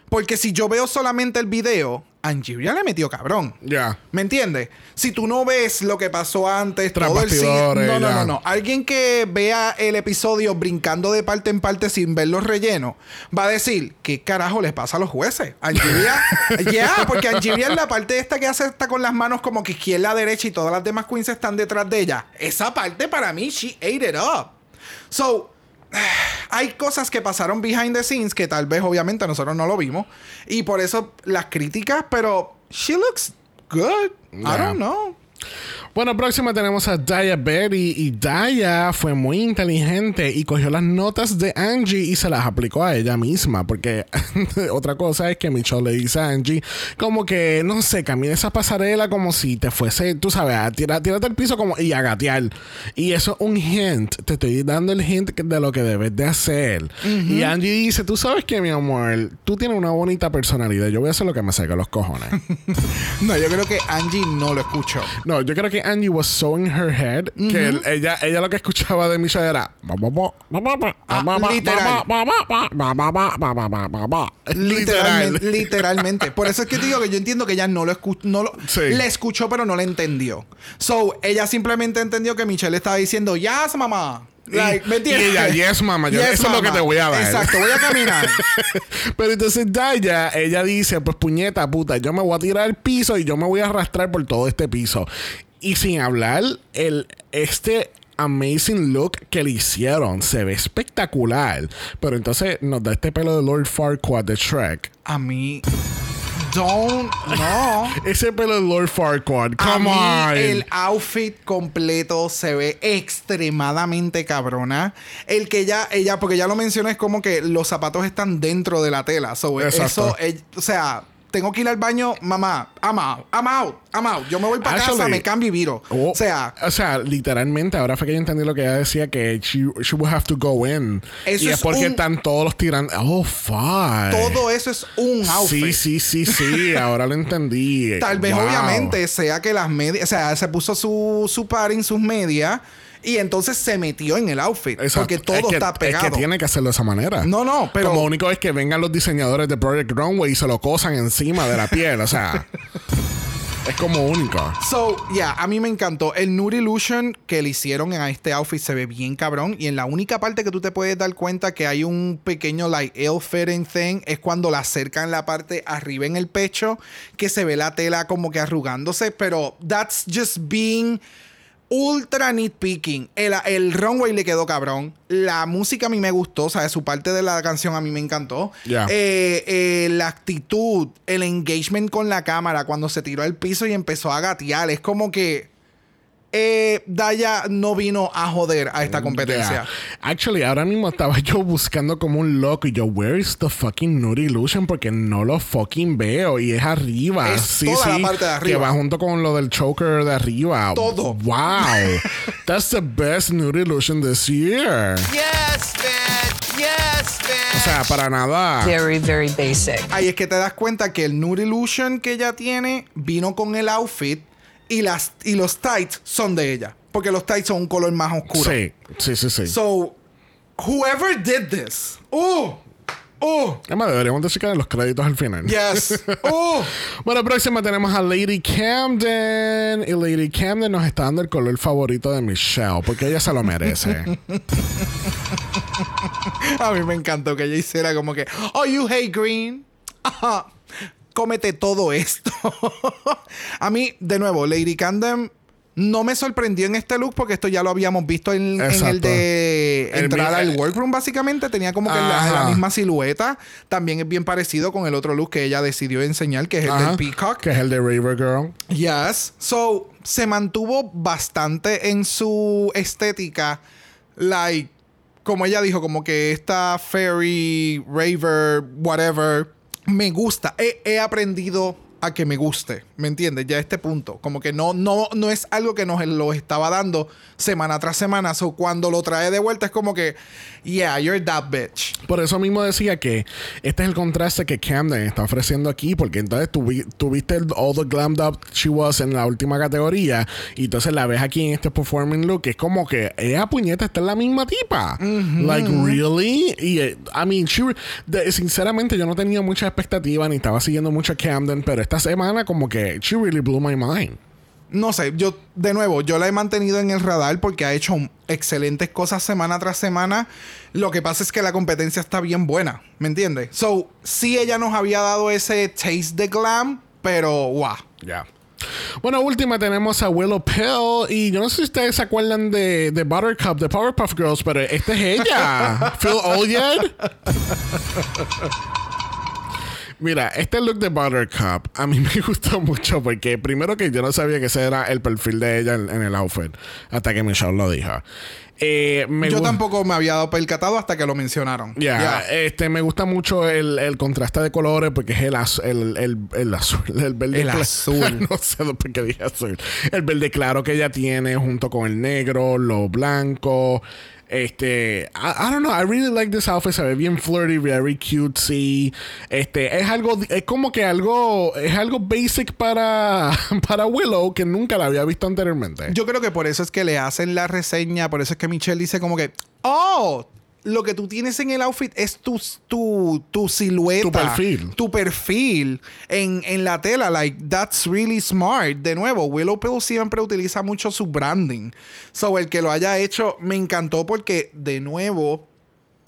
Porque si yo veo solamente el video, Angeria le metió cabrón. Ya. ¿Me entiendes? Si tú no ves lo que pasó antes, todo el No, no, no, no. Alguien que vea el episodio brincando de parte en parte sin ver los rellenos, va a decir, ¿qué carajo les pasa a los jueces? Angeria, ya, porque Angeria es la parte esta que hace está con las manos como que izquierda, derecha y todas las demás queens están detrás de ella. Esa parte para mí, she ate it up. So, hay cosas que pasaron behind the scenes que tal vez obviamente nosotros no lo vimos y por eso las críticas, pero she looks good. I don't know. Bueno, próxima tenemos a Daya Berry y Daya fue muy inteligente y cogió las notas de Angie y se las aplicó a ella misma porque otra cosa es que Michelle le dice a Angie como que no sé, camina esa pasarela como si te fuese, tú sabes, a tirar, tírate al piso como y a gatear. Y eso es un hint, te estoy dando el hint de lo que debes de hacer. Y Angie dice, tú sabes que mi amor, tú tienes una bonita personalidad, yo voy a hacer lo que me salga los cojones. No, yo creo que Angie no lo escuchó. No, yo creo que Angie was so in her head que el- ella, ella lo que escuchaba de Michelle era. Literal. Literalmente, literalmente. Por eso es que te digo que yo entiendo que ella no lo escuchó, no lo, Sí. le escuchó, pero no le entendió. So, ella simplemente entendió que Michelle estaba diciendo, yes, mamá. Like, ¿me y ella, yes, mamá, yo- Yes, eso es lo que te voy a dar. Exacto, voy a caminar. Pero entonces Daya, ella dice, pues puñeta, puta, yo me voy a tirar al piso y yo me voy a arrastrar por todo este piso. Y sin hablar, el, este amazing look que le hicieron se ve espectacular. Pero entonces nos da este pelo de Lord Farquaad de Shrek. A mí, don't, no. Ese pelo de Lord Farquaad, A come mí on. el outfit completo se ve extremadamente cabrona. El que ella, ella, porque ya lo mencioné, es como que los zapatos están dentro de la tela. So, Exacto. eso, o sea, tengo que ir al baño, mamá, I'm out, I'm out, I'm out. Yo me voy para casa, me cambio y viro. Oh, o sea, o sea, literalmente, ahora fue que yo entendí lo que ella decía, que she, she would have to go in. Eso y es, es porque un- están todos los tirando. Oh, fuck. todo eso es un outfit. Sí, sí, sí, sí. ahora lo entendí. Tal vez, Wow. obviamente, sea que las medias, o sea, se puso su, su padding, sus medias, y entonces se metió en el outfit. Exacto. Porque todo Es que- está pegado. Es que tiene que hacerlo de esa manera. No, no, pero- Como único es que vengan los diseñadores de Project Runway y se lo cosan encima de la piel. O sea, es como único. So, yeah, a mí me encantó. El Nude Illusion que le hicieron a este outfit se ve bien cabrón. Y en la única parte que tú te puedes dar cuenta que hay un pequeño, like, ill-fitting thing es cuando la acercan la parte arriba en el pecho, que se ve la tela como que arrugándose. Pero that's just being ultra nitpicking. El, el runway le quedó cabrón. La música a mí me gustó. O sea, su parte de la canción a mí me encantó. Eh, eh, la actitud, el engagement con la cámara cuando se tiró al piso y empezó a gatear. Es como que eh, Daya no vino a joder a esta competencia. Yeah. Actually, ahora mismo estaba yo buscando como un loco y yo, where is the fucking Nude Illusion? Porque no lo fucking veo y es arriba. Es sí, toda sí. la parte de arriba. Que va junto con lo del choker de arriba. Todo. Wow. That's the best Nude Illusion this year. Yes, man. Yes, O man. sea, para nada. Very, very basic. Ahí es que te das cuenta que el Nude Illusion que ella tiene vino con el outfit y, las, y los tights son de ella. Porque los tights son un color más oscuro. Sí, sí, sí, sí. So, whoever did this, oh, Oh, Además, deberíamos decir que los créditos al final. yes. Oh. Bueno, próxima tenemos a Lady Camden. Y Lady Camden nos está dando el color favorito de Michelle, porque ella se lo merece. A mí me encantó que ella hiciera como que, oh, you hate green. Ajá. Cómete todo esto. a mí, de nuevo, Lady Camden no me sorprendió en este look porque esto ya lo habíamos visto en, en el de El entrar mi- al workroom, básicamente. Tenía como que la, misma silueta. También es bien parecido con el otro look que ella decidió enseñar, que es el del Peacock. Que es el de River Girl. Yes. So, se mantuvo bastante en su estética. Like, como ella dijo, como que esta fairy, raver, whatever, me gusta. He, aprendido a que me guste. ¿Me entiendes? Ya a este punto. Como que no, no, no es algo que nos lo estaba dando semana tras semana. So, cuando lo trae de vuelta es como que, yeah, you're that bitch. Por eso mismo decía que este es el contraste que Camden está ofreciendo aquí, porque entonces vi- tuviste el all the glammed up she was en la última categoría, y entonces la ves aquí en este performing look, es como que ella puñeta está en la misma tipa. Like, really? Y, eh, I mean, she de- sinceramente yo no tenía mucha expectativa ni estaba siguiendo mucho a Camden, pero esta semana como que she really blew my mind. No sé, yo, de nuevo, yo la he mantenido en el radar porque ha hecho excelentes cosas semana tras semana. Lo que pasa es que la competencia está bien buena, ¿me entiendes? So, sí ella nos había dado ese taste de glam, pero wow. Ya. Bueno, última tenemos a Willow Pill. Y yo no sé si ustedes se acuerdan de, de Buttercup, de Powerpuff Girls, pero esta es ella. Phil Olyed. Mira, este look de Buttercup a mí me gustó mucho porque primero que yo no sabía que ese era el perfil de ella en, en el outfit hasta que Michelle lo dijo. Eh, me Yo tampoco me había dado percatado hasta que lo mencionaron. ya, Ya. este me gusta mucho el, el contraste de colores porque es el, az- el, el, el azul, el verde El azul. no sé por qué dije azul. El verde claro que ella tiene junto con el negro, lo blanco. Este, I, I don't know, I really like this outfit. Se ve bien flirty, very cutesy. Este, es algo, es como que algo, es algo basic para, para Willow que nunca la había visto anteriormente. Yo creo que por eso es que le hacen la reseña, por eso es que Michelle dice como que, oh, lo que tú tienes en el outfit es tu, tu, tu silueta. Tu perfil. Tu perfil en, en la tela. Like, that's really smart. De nuevo, Willow Pill siempre utiliza mucho su branding. So, el que lo haya hecho me encantó porque, de nuevo,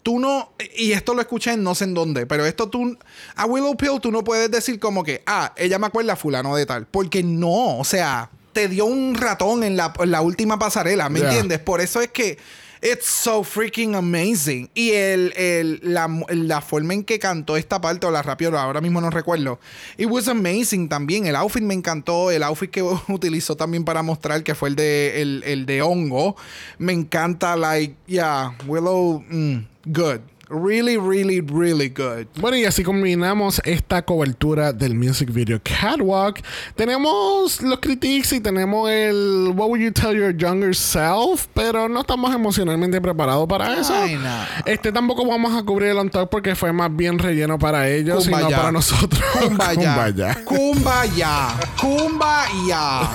tú no, y esto lo escuché en no sé en dónde, pero esto tú, a Willow Pill tú no puedes decir como que, ah, ella me acuerda a fulano de tal, porque no, o sea, te dio un ratón en la, en la última pasarela, ¿me Yeah. entiendes? Por eso es que it's so freaking amazing. Y el, el- la, la forma en que cantó esta parte, o la rápido, ahora mismo no recuerdo, it was amazing también, el outfit me encantó, el outfit que utilizó también para mostrar, que fue el de, el, el de hongo, me encanta, like, yeah, Willow, mm, good. Really, really, really good. Bueno, y así combinamos esta cobertura del music video Catwalk. Tenemos los critiques y tenemos el What would you tell your younger self, pero no estamos emocionalmente preparados para eso. Ay, no. Este tampoco vamos a cubrir el on top porque fue más bien relleno para ellos y no para nosotros. Kumbaya. Kumbaya. Kumbaya. Kumbaya.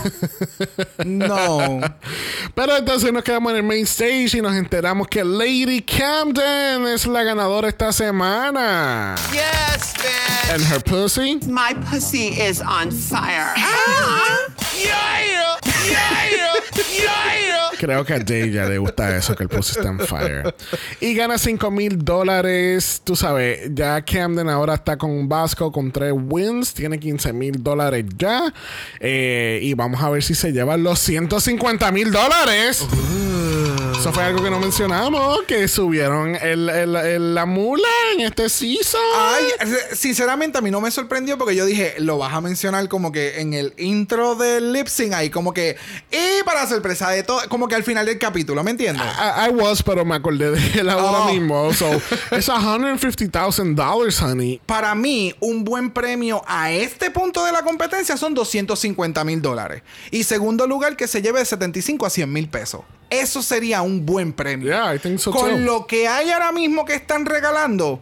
No. Pero entonces nos quedamos en el main stage y nos enteramos que Lady Camden es la ganadora esta semana. Yes, bitch. And her pussy. My pussy is on fire. Ah. Creo que a Jay ya le gusta eso, que el pussy está en fire. Y gana 5 mil dólares. Tú sabes, ya Camden ahora está con Vasco con 3 wins. Tiene 15 mil dólares ya. Eh, y vamos a ver si se llevan los 150 mil dólares. Eso fue algo que no mencionamos, que subieron el, el- el- la mula en este season. Ay, sinceramente a mí no me sorprendió porque yo dije, lo vas a mencionar como que en el intro del lip sync ahí, como que, y para sorpresa de todo, como que al final del capítulo, ¿me entiendes? I, I was, pero me acordé de él ahora Oh. mismo. So, it's $150,000, honey. Para mí, un buen premio a este punto de la competencia son 250 mil dólares. Y segundo lugar, que se lleve de 75 a 100 mil pesos. Eso sería un buen premio. Yeah, I think so Con too. lo que hay ahora mismo que están regalando,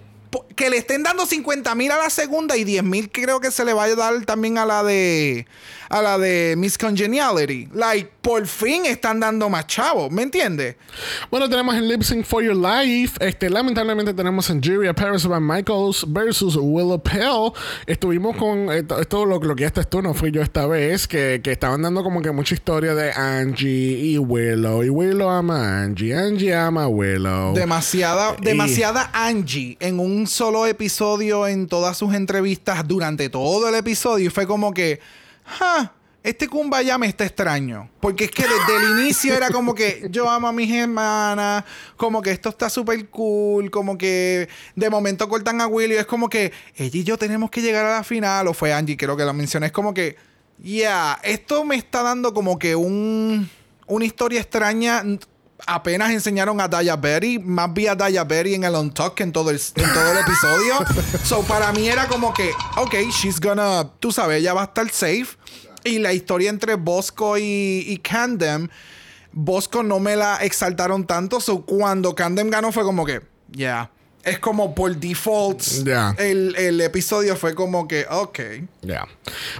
que le estén dando 50 mil a la segunda y 10 mil creo que se le va a dar también a la de a la de Miss Congeniality. Like, por fin están dando más chavos, ¿me entiendes? Bueno, tenemos el Lip Sync for Your Life. Este, lamentablemente tenemos Angeria Paris Van Michaels versus Willow Pell. Estuvimos con esto, esto lo, lo que este tú, no fui yo esta vez, que, que estaban dando como que mucha historia de Angie y Willow. Y Willow ama a Angie, Angie ama a Willow. Demasiada, Y- demasiada Angie en un solo episodio en todas sus entrevistas durante todo el episodio. Y fue como que, "Ja, este Kumbaya me está extraño. Porque es que desde el inicio era como que yo amo a mis hermanas, como que esto está súper cool, como que de momento cortan a Willy. Es como que ella y yo tenemos que llegar a la final. O fue Angie, creo que la mencioné. Es como que, ya, esto me está dando como que un, una historia extraña apenas enseñaron a Daya Berry, más vi a Daya Berry en el On Talk que en todo el, en todo el episodio. so, para mí era como que, ok, she's gonna, tú sabes, ella va a estar safe. Y la historia entre Bosco y, y Candem, Bosco no me la exaltaron tanto. So, cuando Candem ganó fue como que, yeah. Es como por default, Ya. el, el episodio fue como que, ok. Ya.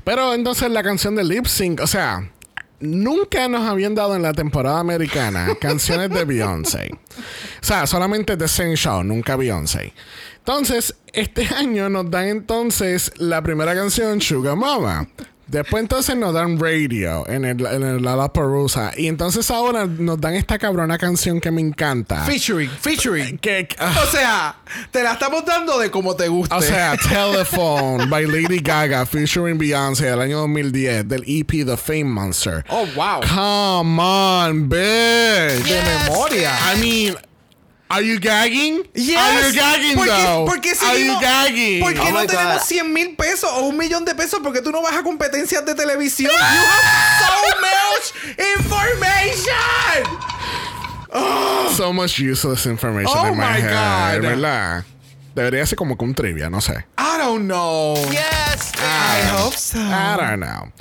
Pero entonces la canción de Lip Sync, o sea, nunca nos habían dado en la temporada americana canciones de Beyoncé. O sea, solamente The Same Show, nunca Beyoncé. Entonces, este año nos dan entonces la primera canción, Sugar Mama. Después entonces nos dan Radio en el, en el Lollapalooza. Y entonces ahora nos dan esta cabrona canción que me encanta. Featuring, featuring. Que, ah, O sea, te la estamos dando de como te guste. O sea, Telephone by Lady Gaga featuring Beyoncé del año 2010 del EP The Fame Monster. Oh, wow. Come on, bitch. de memoria. I mean, are you gagging? Yes. Are you gagging ¿Por qué- though? por qué are you gagging? ¿Por qué Oh no tenemos God. 100 mil pesos o un millón de pesos? Porque tú no vas a competencias de televisión. You have so much information. So much useless information Oh in my, my head, God. ¿verdad? Debería ser como que un trivia, no sé. I don't know. Yes, I hope so. I don't know.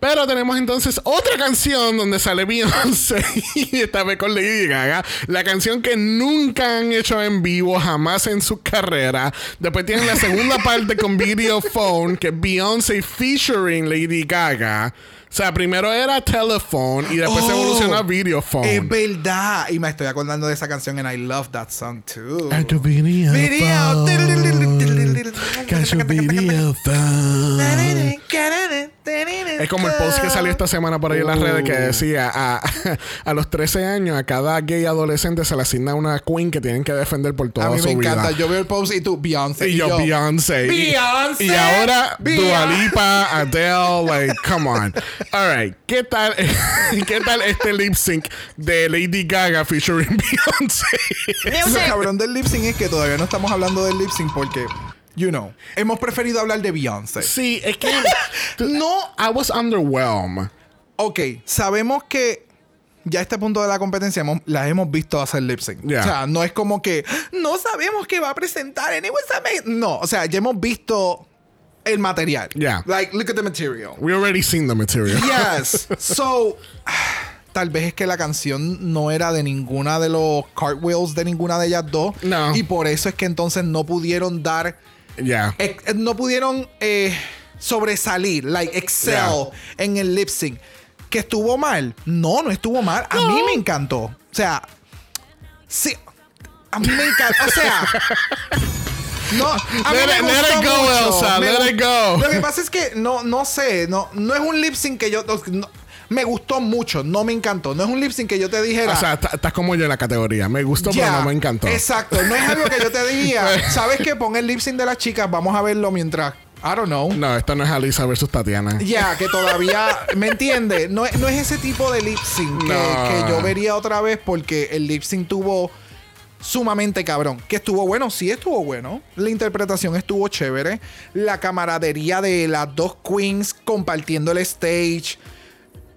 Pero tenemos entonces otra canción donde sale Beyoncé y esta vez con Lady Gaga. La canción que nunca han hecho en vivo jamás en su carrera. Después tienen la segunda parte con Video Phone, que es Beyoncé featuring Lady Gaga. O sea, primero era Telephone y después se Oh, evolucionó a Video Es Phone. verdad. Y me estoy acordando de esa canción and I love that song too. Video Video. video. Es como el post que salió esta semana por ahí en las redes que decía a, a los 13 años a cada gay adolescente se le asigna una queen que tienen que defender por toda A mí su me vida. encanta. Yo veo el post y tú, Beyoncé. y yo, Beyoncé. Beyoncé. Y, ahora. Dua Lipa, Adele, like, come on. All right. ¿Qué tal, ¿qué tal este lip sync de Lady Gaga featuring Beyoncé? Lo cabrón del lip sync es que todavía no estamos hablando del lip sync porque, you know, hemos preferido hablar de Beyoncé. sí, es que No, I was underwhelmed. ok, sabemos que ya a este punto de la competencia hemos- las hemos visto hacer lip sync. Yeah. O sea, no es como que no sabemos qué va a presentar and it was amazing". No, o sea, ya hemos visto el material. Yeah. Like, look at the material. We already seen the material. Yes. So, tal vez es que la canción no era de ninguna de los cartwheels de ninguna de ellas dos. No. Y por eso es que entonces no pudieron dar. Yeah. eh, no pudieron eh, sobresalir, like excel Yeah. en el lip sync. ¿Que estuvo mal? No, no estuvo mal. A mí me encantó. O sea, sí. A mí me encanta. O sea. No, a mí Let me it- let gustó it go, mucho. Elsa, Me let gu- it go. Lo que pasa es que no, no sé, no, no es un lip sync que yo. no- me gustó mucho, no me encantó. No es un lip sync que yo te dijera. O sea, estás como yo en la categoría. Me gustó, pero no me encantó. Exacto, no es algo que yo te diría. ¿Sabes qué? Pon el lip sync de las chicas, vamos a verlo mientras. I don't know. No, esto no es Alisa versus Tatiana. Ya, que todavía, ¿me entiendes? No, es- no es ese tipo de lip sync que, No. que yo vería otra vez porque el lip sync tuvo sumamente cabrón. Que estuvo bueno, sí estuvo bueno. La interpretación estuvo chévere. La camaradería de las dos queens compartiendo el stage.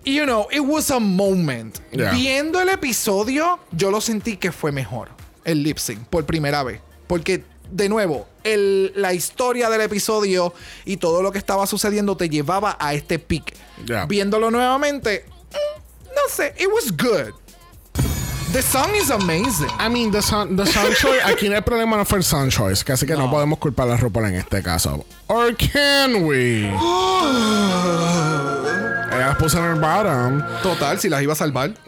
You know, it was a moment. Yeah. Viendo el episodio, yo lo sentí que fue mejor. El lip sync, por primera vez. Porque, de nuevo, el- la historia del episodio y todo lo que estaba sucediendo te llevaba a este peak. Yeah. Viéndolo nuevamente, mm, no sé, it was good. The song is amazing. I mean, the sound, the sound choice, aquí el problema no fue el sound choice, casi que no, podemos culpar a RuPaul en este caso. Or can we? Ella las puso en el bottom. Total, si las iba a salvar.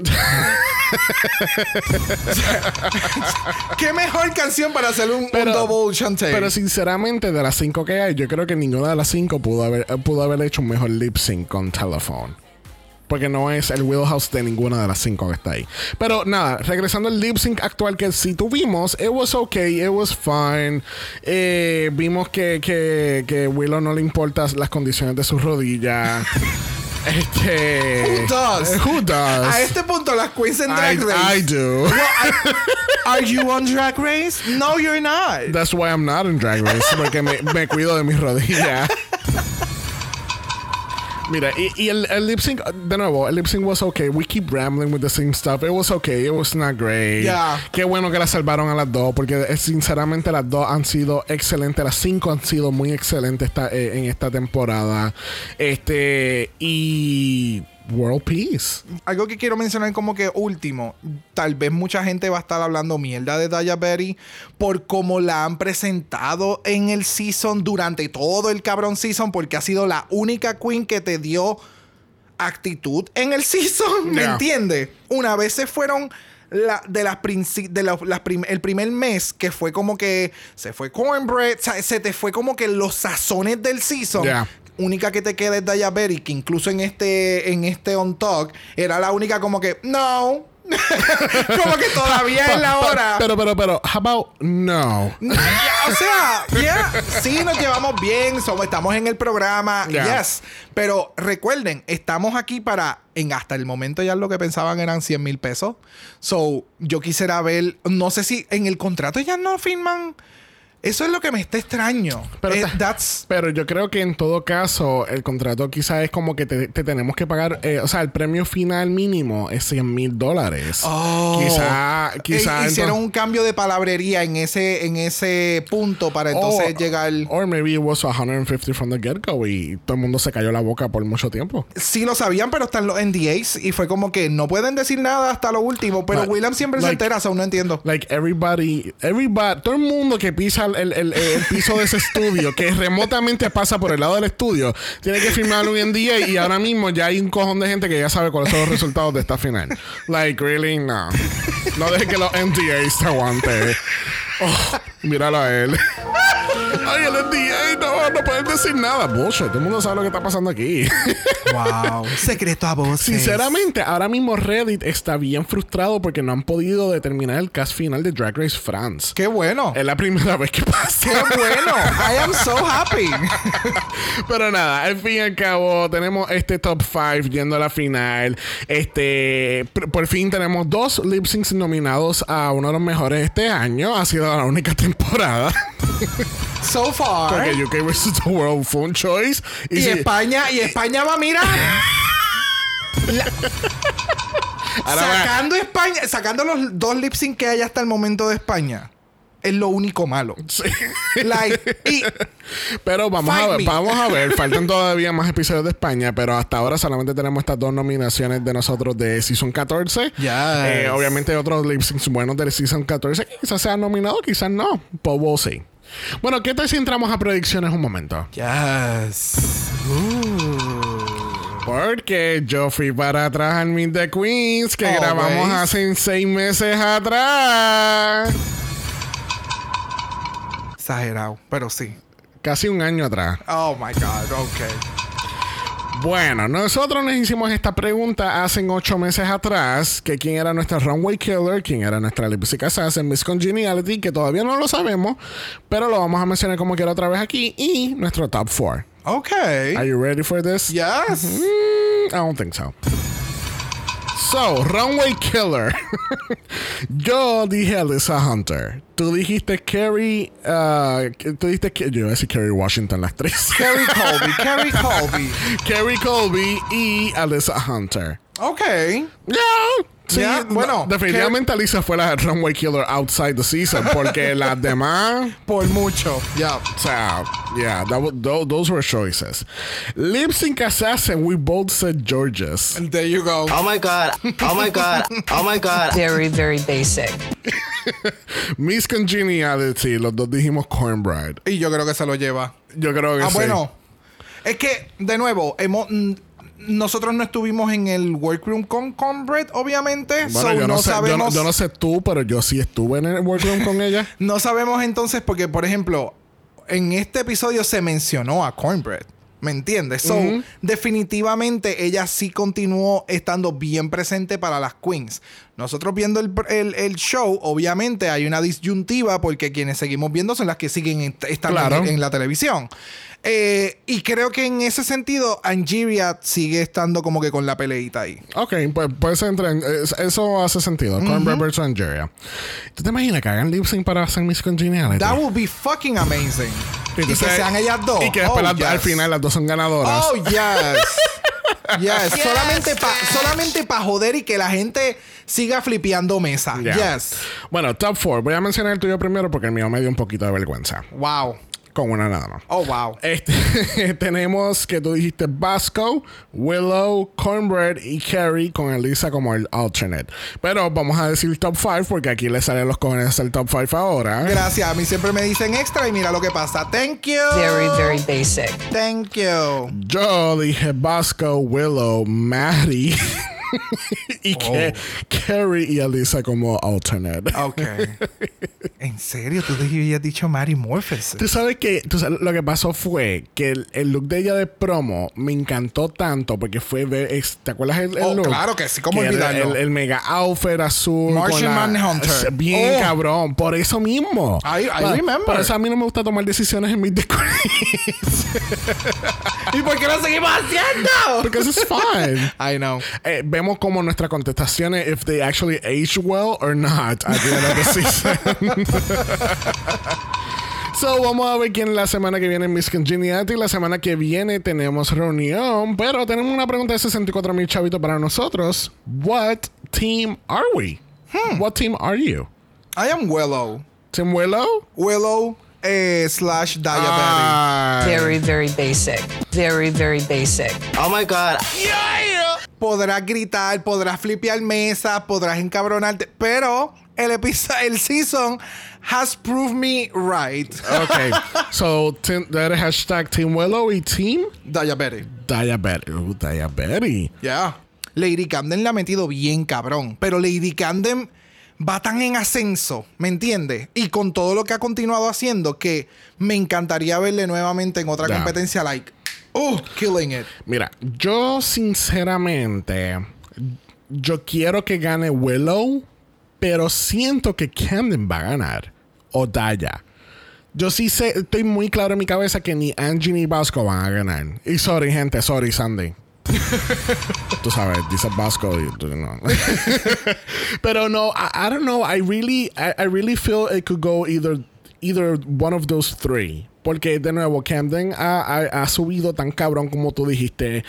¿Qué mejor canción para hacer un, un Pero- double chante? Pero sinceramente, de las cinco que hay, yo creo que ninguna de las cinco pudo haber, pudo haber hecho un mejor lip sync con Telephone. Porque no es el wheelhouse de ninguna de las cinco que está ahí. Pero nada, regresando al lip sync actual que sí tuvimos, it was okay, it was fine. Eh, vimos que, que, que Willow no le importan las condiciones de sus rodillas. este. Who does? Who does? A este punto, las queens en I, Drag Race. I do. Well, I- are you on Drag Race? No, you're not. That's why I'm not in Drag Race, porque me, me cuido de mis rodillas. Mira, y, y el, el lip sync, de nuevo, el lip sync was okay. We keep rambling with the same stuff. It was okay. It was not great. Yeah. Qué bueno que la salvaron a las dos, porque eh, sinceramente las dos han sido excelentes. Las cinco han sido muy excelentes esta- eh, en esta temporada. Este, y. World Peace. Algo que quiero mencionar como que último, tal vez mucha gente va a estar hablando mierda de Daya Berry por cómo la han presentado en el season durante todo el cabrón season, porque ha sido la única queen que te dio actitud en el season, ¿me Yeah. entiendes? Una vez se fueron la- de las de la- las prim- el primer mes que fue como que se fue cornbread, o sea, se te fue como que los sazones del season. Yeah. Única que te queda es Daya Berry, que incluso en este, en este On Talk era la única como que, no. como que todavía es la hora. Pero, pero, pero, how about no? o sea, yeah, sí nos llevamos bien, somos, estamos en el programa, Yeah. yes. Pero recuerden, estamos aquí para, en hasta el momento ya lo que pensaban eran 100 mil pesos. So, yo quisiera ver, no sé si en el contrato ya no firman. Eso es lo que me está extraño. Pero Eh, that's, Pero yo creo que en todo caso, el contrato quizás es como que te, te tenemos que pagar, eh, o sea, el premio final mínimo es 100 mil dólares. Oh. Quizá, quizá. Eh, hicieron entonces- un cambio de palabrería en ese, en ese punto para entonces o- llegar. Or maybe it was 150 from the get-go y todo el mundo se cayó la boca por mucho tiempo. Sí lo sabían, pero están los NDAs y fue como que no pueden decir nada hasta lo último. Pero Like- William siempre se entera, aún no entiendo. Like everybody, everybody, todo el mundo que pisa el, el- el- piso de ese estudio, que remotamente pasa por el lado del estudio, tiene que firmar un NDA y ahora mismo ya hay un cojón de gente que ya sabe cuáles son los resultados de esta final. Like, really, no. No deje que los NDAs te aguante. Oh, míralo a él. Ay, el NDA, no, no pueden decir nada. Bullshit, todo el mundo sabe lo que está pasando aquí. Wow. Secreto a voces. Sinceramente, ahora mismo Reddit está bien frustrado porque no han podido determinar el cast final de Drag Race France. Qué bueno. Es la primera vez que pasa. Qué bueno. I am so happy. Pero nada, al fin y al cabo, tenemos este top 5 yendo a la final. Este, por fin tenemos dos lip syncs nominados a uno de los mejores de este año. Ha sido la única temporada. So far. Porque UK vs. The World fue un choice. Y si- España, y España va a mirar. Ahora va- sacando España, sacando los dos lip sync que hay hasta el momento de España. Es lo único malo. Sí. Like, y Pero vamos a ver, me. vamos a ver, faltan todavía más episodios de España, pero hasta ahora solamente tenemos estas dos nominaciones de nosotros de Season 14. Yes. Eh, obviamente otros lip syncs buenos de Season 14 que quizás sean nominados, quizás no. But we'll see. Bueno, ¿qué tal si entramos a predicciones un momento? Yes. Porque yo fui para atrás al Meet the Queens que Always. grabamos hace seis meses atrás. Exagerado, pero sí. Casi un año atrás. Oh my God, ok. Bueno, nosotros nos hicimos esta pregunta hace ocho meses atrás, que quién era nuestra runway killer, quién era nuestra lip sync assassin, Miss Congeniality, que todavía no lo sabemos, pero lo vamos a mencionar como quiera otra vez aquí, y nuestro top four. Ok. Are you ready for this? Yes. Mm, I don't think so. So, runway killer. Yo dije Alyssa Hunter. Tú dijiste Carrie. uh, tú dijiste. Yo iba a decir Carrie Washington, la actriz. Kerry Colby, Kerry Colby. Carrie Colby y Alyssa Hunter. Ok. Yeah. Sí, Yeah, no, bueno, definitivamente Alicia fue la runway killer outside the season porque las demás, Por mucho. Ya. o sea, yeah, that wa- tho- those were choices. Lip sync assassin, we both said Georges. There you go. Oh my god. Oh my god. Oh my god. Very, very basic. Miss Congeniality, los dos dijimos Cornbread. Y yo creo que se lo lleva. Yo creo que Ah, sí. bueno. Es que, de nuevo, hemos, nosotros no estuvimos en el workroom con Cornbread, obviamente. Bueno, so yo, no no, sé, yo, no, sabemos. yo no sé tú, pero yo sí estuve en el workroom con ella. No sabemos entonces porque, por ejemplo, en este episodio se mencionó a Cornbread. ¿Me entiendes? So, definitivamente ella sí continuó estando bien presente para las queens. Nosotros viendo el, el- el show, obviamente hay una disyuntiva porque quienes seguimos viendo son las que siguen est- estando Claro. en, en la televisión. Eh, y creo que en ese sentido, Angeria sigue estando como que con la peleita ahí. Ok, pues puede ser entre. es- Eso hace sentido. Cornbread versus Angeria. ¿Tú te imaginas que hagan lip sync para hacer Miss Congeniality? That would be fucking amazing. Y y que sean ellas dos. Y que después Oh, al final las dos son ganadoras. Oh, yes. Yes, solamente para solamente pa joder y que la gente siga flipeando mesa. Yeah. Yes. Bueno, top 4. Voy a mencionar el tuyo primero porque el mío me dio un poquito de vergüenza. Wow. Con una nada más. Oh, wow. Este, tenemos que tú dijiste Vasco, Willow, Cornbread y Carrie con Elisa como el alternate. Pero vamos a decir top 5 porque aquí le salen los cojones el top 5 ahora. Gracias. A mí siempre me dicen extra y mira lo que pasa. Thank you. Very, very basic. Thank you. Yo dije Vasco, Willow, Maddie y Oh. que Carrie y Elisa como alternate. Ok. ¿En serio? Tú habías dicho Mary Morpheus. Tú sabes que tú sabes, lo que pasó fue que el, el look de ella de promo me encantó tanto porque fue ver, ¿te acuerdas el, el Oh, look? claro que sí, ¿cómo era olvidarlo? El, el mega outfit azul. Martian Manhunter. Bien Oh. cabrón, por eso mismo. I- I Por- remember. Por eso a mí no me gusta tomar decisiones en mis decor. ¿Y por qué lo seguimos haciendo? Because it's fun. I know. Eh, vemos como nuestras contestaciones if they actually age well or not at the end of the season. So, vamos a ver quién la semana que viene en Miss Congeniality. La semana que viene tenemos reunión, pero tenemos una pregunta de 64 mil chavitos para nosotros. What team are we? What team are you? I am Willow. Team Willow? Willow eh, slash Diabetes. Ay. Very, very basic. Very, very basic. Oh my god. Podrás gritar, podrás flipear mesa, podrás encabronarte, pero el episodio, el season has proved me right. Okay. so, team, that hashtag Team Willow y Team Diabetes. Diabetes. Ooh, Diabetes. Yeah. Lady Camden la ha metido bien cabrón, pero Lady Camden va tan en ascenso, ¿me entiendes? Y con todo lo que ha continuado haciendo que me encantaría verle nuevamente en otra competencia like, oh, killing it. Mira, yo sinceramente, yo quiero que gane Willow, pero siento que Camden va a ganar. O Daya. Yo sí sé, estoy muy claro en mi cabeza que ni Angie ni Vasco van a ganar. Y sorry, gente, sorry, Sandy. Tú sabes, dice Vasco y tú no. Pero no, I, I don't know. I really, I, I really feel it could go either, either one of those three. Porque de nuevo, Camden ha, ha- subido tan cabrón como tú dijiste.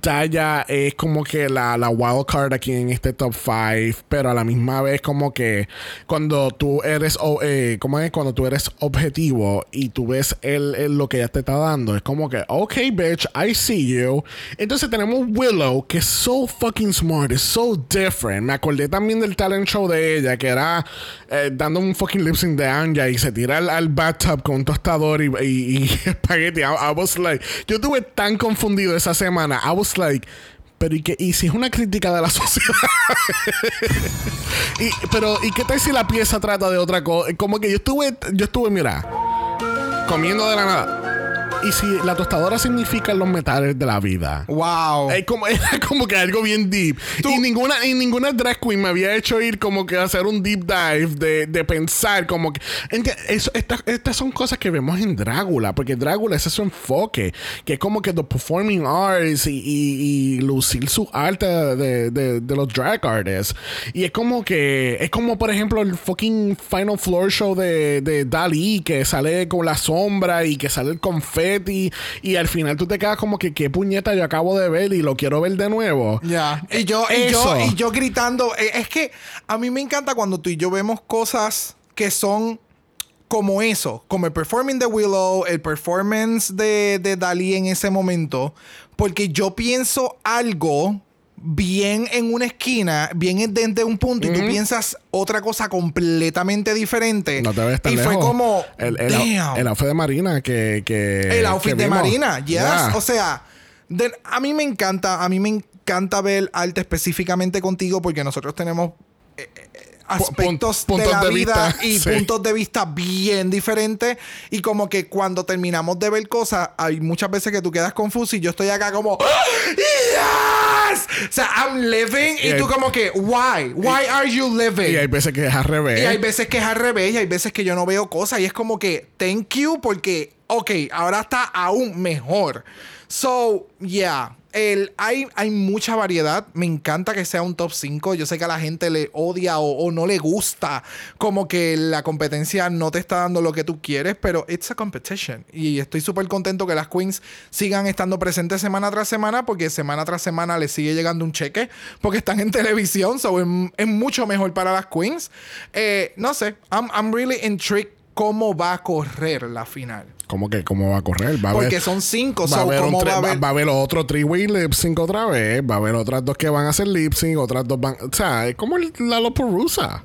Daya es como que la, la wild card aquí en este top 5. Pero a la misma vez, como que cuando tú eres, o- eh, ¿cómo es? Cuando tú eres objetivo y tú ves el- lo que ella te está dando, es como que, ok, bitch, I see you. Entonces tenemos Willow, que es so fucking smart, es so different. Me acordé también del talent show de ella, que era eh, dando un fucking lip sync de Anja y se tira al, al bathtub con un tostador y, y, espagueti. I, I was like, yo estuve tan confundido esa semana. I was like, pero ¿y, qué, y si es una crítica de la sociedad? y, pero, ¿y qué tal si la pieza trata de otra cosa? Como que yo estuve, yo estuve, mira, comiendo de la nada. Y si la tostadora significa los metales de la vida. Wow. Es como, era como que algo bien deep. Y ninguna, y ninguna drag queen me había hecho ir como que a hacer un deep dive de, de pensar como que... Eso- estas, estas son cosas que vemos en Drácula, porque Drácula ese es su enfoque, que es como que the performing arts y, y- y lucir su arte de, de- de los drag artists. Y es como que, es como por ejemplo el fucking Final Floor Show de, de Dali, que sale con la sombra y que sale el confeti Y al final tú te quedas como que, ¿qué puñeta yo acabo de ver y lo quiero ver de nuevo? Ya. Y yo, y yo, y yo gritando. Eh, Es que a mí me encanta cuando tú y yo vemos cosas que son como eso, como el performing de Willow, el performance de, de Dalí en ese momento, porque yo pienso algo bien en una esquina, bien desde un punto, y tú piensas otra cosa completamente diferente. No te ves tan y fue como, el, el, damn. el outfit de Marina que. que El outfit que de vimos. Marina, yes. Yeah. O sea, de- a mí me encanta, a mí me encanta ver arte específicamente contigo porque nosotros tenemos eh, eh, aspectos de la de vida vista, y sí. puntos de vista bien diferentes y como que cuando terminamos de ver cosas hay muchas veces que tú quedas confuso y yo estoy acá como ¡Ah! yes o sea I'm living y, Y hay- tú como que why why are you living Y hay veces que es al revés. y hay veces que es al revés y hay veces que yo no veo cosas y es como que thank you porque, ok, ahora está aún mejor. So, yeah. El, hay, mucha variedad. Me encanta que sea un top 5. Yo sé que a la gente le odia o, no le gusta. Como que la competencia no te está dando lo que tú quieres, pero it's a competition. Y estoy súper contento que las queens sigan estando presentes semana tras semana, porque semana tras semana les sigue llegando un cheque, porque están en televisión. So, es, es mucho mejor para las queens. Eh, no sé, I'm, I'm really intrigued cómo va a correr la final. ¿Cómo que cómo va a correr? Va a Porque haber- son cinco, Va a, haber un ¿cómo tre- va a haber? va a haber otro three-way lip sync otra vez. Va a haber otras dos que van a hacer lip sync. Otras dos van. O sea, es como el- la Loporusa.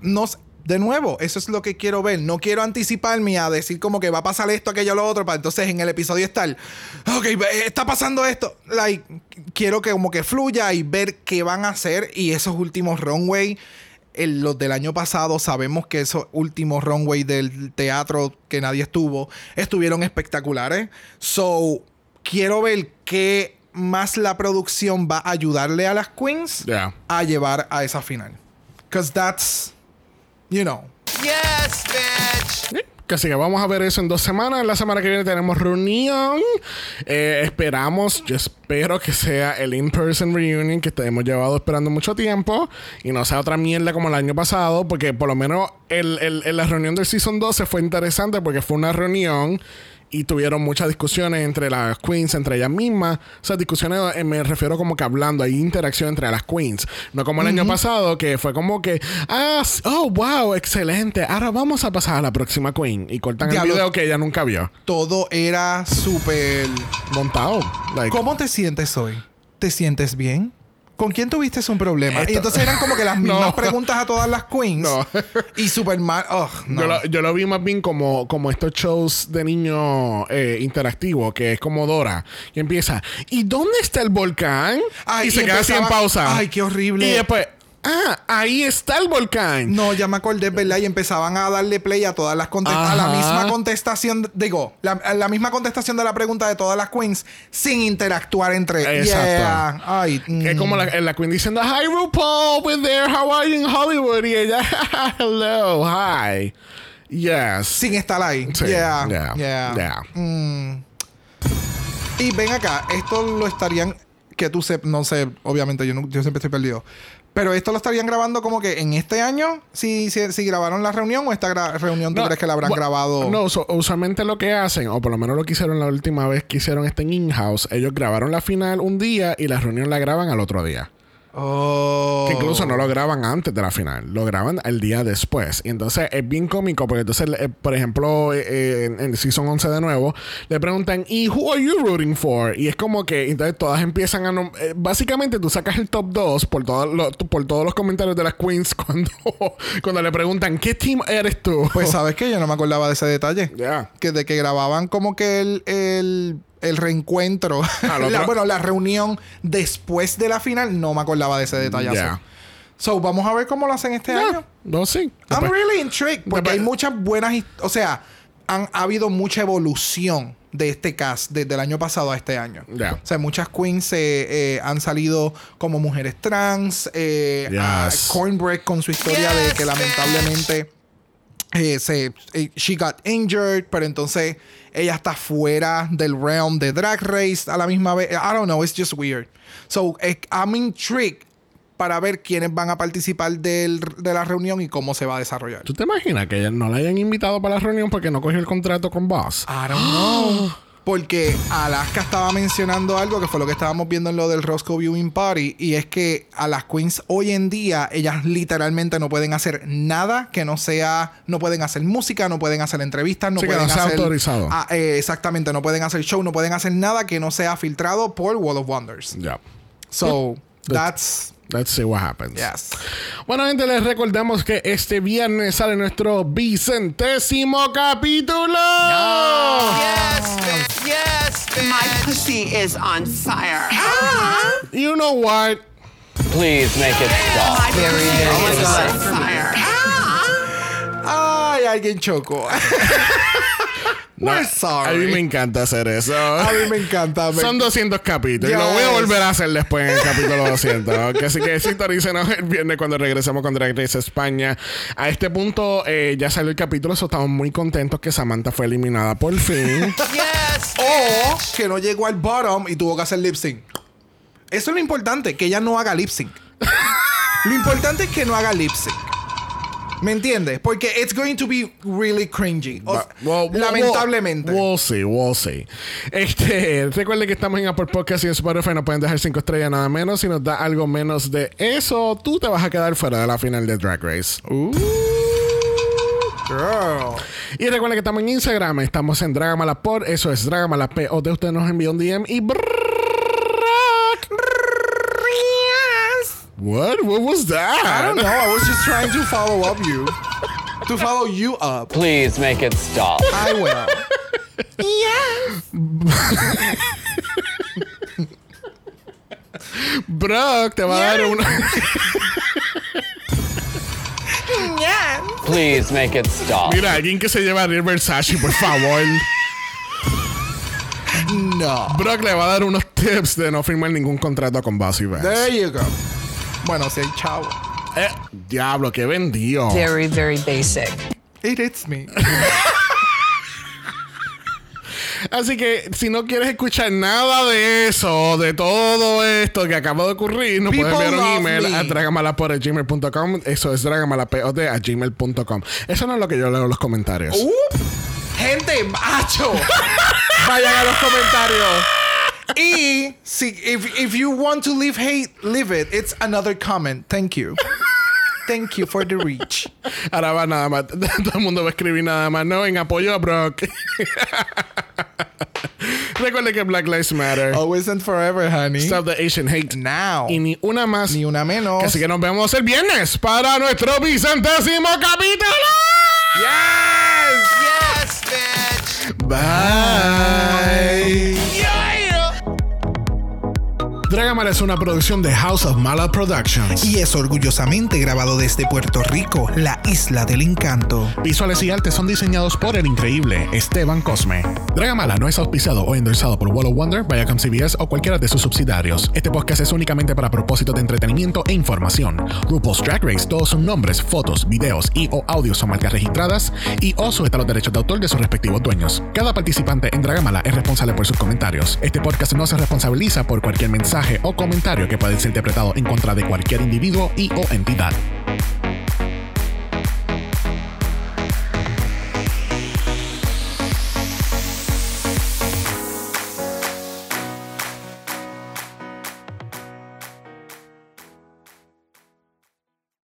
no sé. De nuevo, eso es lo que quiero ver. No quiero anticiparme a decir como que va a pasar esto, aquello, lo otro, para entonces en el episodio estar, ok, está pasando esto. Like, quiero que como que fluya y ver qué van a hacer. Y esos últimos runway, el- los del año pasado, sabemos que esos últimos runway del teatro que nadie estuvo, estuvieron espectaculares. So, quiero ver qué más la producción va a ayudarle a las queens Yeah. a llevar a esa final. Because that's, you know. Yes, bitch. Sí, Así que vamos a ver eso en dos semanas. La semana que viene tenemos reunión. Eh, esperamos, yo espero que sea el in-person reunion que te hemos llevado esperando mucho tiempo y no sea otra mierda como el año pasado, porque por lo menos el, el- el- la reunión del Season 12 fue interesante porque fue una reunión y tuvieron muchas discusiones entre las queens, entre ellas mismas. O sea, discusiones eh, me refiero como que hablando, hay interacción entre las queens. No como el año pasado, que fue como que, ah, oh, wow, excelente. Ahora vamos a pasar a la próxima queen. Y cortan el video que ella nunca vio. Todo era súper... Montado. Like, ¿Cómo te sientes hoy? ¿Te sientes bien? ¿Con quién tuviste un problema? Esto- Y entonces eran como que las mismas No. preguntas a todas las queens. No. y súper mal. Ugh, no. Yo, lo, yo lo vi más bien como, como estos shows de niños eh, interactivos, que es como Dora. Y empieza, ¿y dónde está el volcán? Ay, y se y queda así en pausa. Ay, qué horrible. Y después, ah, ahí está el volcán. No, ya me acordé, ¿verdad? Y empezaban a darle play a todas las contestaciones. A la misma contestación, digo, la, a la misma contestación de la pregunta de todas las queens sin interactuar entre Exacto. Yeah. Ay, Que es mm. como la, la Queen diciendo, Hi RuPaul, we're there, how are you in Hollywood? Y ella, hello, hi. Yes. sin estar ahí. Sí, yeah, yeah, yeah. yeah. Mm. Y ven acá, esto lo estarían, que tú se, no sé, obviamente yo, no- yo siempre estoy perdido. Pero esto lo estarían grabando como que en este año, si, si, si grabaron la reunión o esta reunión tú No, crees que la habrán grabado. No, so- usualmente lo que hacen, o por lo menos lo que hicieron la última vez que hicieron este en in-house, ellos grabaron la final un día y la reunión la graban al otro día. Oh. Que incluso no lo graban antes de la final, lo graban el día después. Y entonces es bien cómico porque entonces, eh, por ejemplo, eh, eh, en, en Season 11 de nuevo, le preguntan, ¿y who are you rooting for? Y es como que entonces todas empiezan a... eh, básicamente tú sacas el top 2 por, todo lo- por todos los comentarios de las queens cuando, cuando le preguntan, ¿qué team eres tú? Pues sabes que yo no me acordaba de ese detalle. Que de que grababan como que el, el, el reencuentro. La- otro- bueno, la reunión después de la final, no me acordaba de ese detallazo. Ya. So, vamos a ver cómo lo hacen este año. No, sí. I'm Después- really intrigued. Porque Después- hay muchas buenas. O sea, han ha habido mucha evolución de este cast desde el año pasado a este año. Ya. O sea, muchas queens eh, eh, han salido como mujeres trans. Eh, Yes. a Cornbread con su historia de que lamentablemente eh, se, eh, she got injured, pero entonces ella está fuera del realm de Drag Race a la misma vez. I don't know, it's just weird. So, eh, I'm intrigued para ver quiénes van a participar del- de la reunión y cómo se va a desarrollar. ¿Tú te imaginas que ella no la hayan invitado para la reunión porque no cogió el contrato con Boss? I don't know. Porque Alaska estaba mencionando algo que fue lo que estábamos viendo en lo del Roscoe Viewing Party. Y es que a las queens hoy en día, ellas literalmente no pueden hacer nada que no sea. No pueden hacer música, no pueden hacer entrevistas, no Sí, que pueden no sea hacer. autorizado. Ah, eh, exactamente, no pueden hacer show, no pueden hacer nada que no sea filtrado por Wall of Wonders. Yeah. So, that's. Let's see what happens. Yes. Bueno, gente, les recordamos que este viernes sale nuestro vicentésimo capítulo. Yes, bitch. Yes, bitch. My pussy is on fire. You know what? Please make it stop. My pussy my is God. on fire. Ay, alguien chocó. We're A sorry. mí me encanta hacer eso. A mí me encanta. me- Son 200 capítulos. Y lo voy a volver a hacer después en el capítulo 200. ¿ok? Así que sintonícenos el viernes cuando regresemos con Drag Race España. A este punto eh, ya salió el capítulo. So estamos muy contentos que Samantha fue eliminada por fin. Yes, O que no llegó al bottom y tuvo que hacer lip sync. Eso es lo importante, que ella no haga lip sync. lo importante es que no haga lip sync. ¿Me entiendes? Porque it's going to be really cringy. O- Well, well, lamentablemente. We'll, we'll see, we'll see. Este, recuerden que estamos en Apple Podcast y en Spotify. Nos pueden dejar 5 estrellas nada menos. Si nos da algo menos de eso, tú te vas a quedar fuera de la final de Drag Race. Girl. Y recuerden que estamos en Instagram. Estamos en Dragamalapod. Eso es Dragamalap. O de usted nos envió un DM y. Brock. What? What was that? I don't know. I was just trying to follow up you. To follow you up. Please make it stop. I will. Yes. Brock te va a dar una. Please make it stop. Mira, alguien que se lleva a Real Versace, por favor. No. Brock le va a dar unos tips de no firmar ningún contrato con Bossy Vance. There you go. Bueno, si hay chavo. Eh, diablo, qué vendido. Very, very basic. It hits me. Así que si no quieres escuchar nada de eso, de todo esto que acaba de ocurrir, nos puedes enviar un email me. a dragamalapod.gmail.com. Eso es dragamalapod.gmail.com. Eso no es lo que yo leo en los comentarios. Uh, gente, macho. Vayan a los comentarios. Y si if, if you want to leave hate, leave it. It's another comment. Thank you. Thank you for the reach. Ahora va nada más. Todo el mundo va a escribir nada más. No, en apoyo a Brock. Recuerde que Black Lives Matter. Always and forever, honey. Stop the Asian hate. Now. Y ni una más. Ni una menos. Así que nos vemos el viernes para nuestro vicentésimo capítulo. Yes, bitch. Bye. Dragamala es una producción de House of Mala Productions. y es orgullosamente grabado desde Puerto Rico, la isla del encanto. Visuales y artes son diseñados por el increíble Esteban Cosme. Dragamala no es auspiciado o endorsado por Wall of Wonder, Viacom CBS o cualquiera de sus subsidiarios. Este podcast es únicamente para propósitos de entretenimiento e información. RuPaul's Drag Race, todos sus nombres, fotos, videos y o audios son marcas registradas y o sujeta a los derechos de autor de sus respectivos dueños. Cada participante en Dragamala es responsable por sus comentarios. Este podcast no se responsabiliza por cualquier mensaje o comentario que pueda ser interpretado en contra de cualquier individuo y o entidad.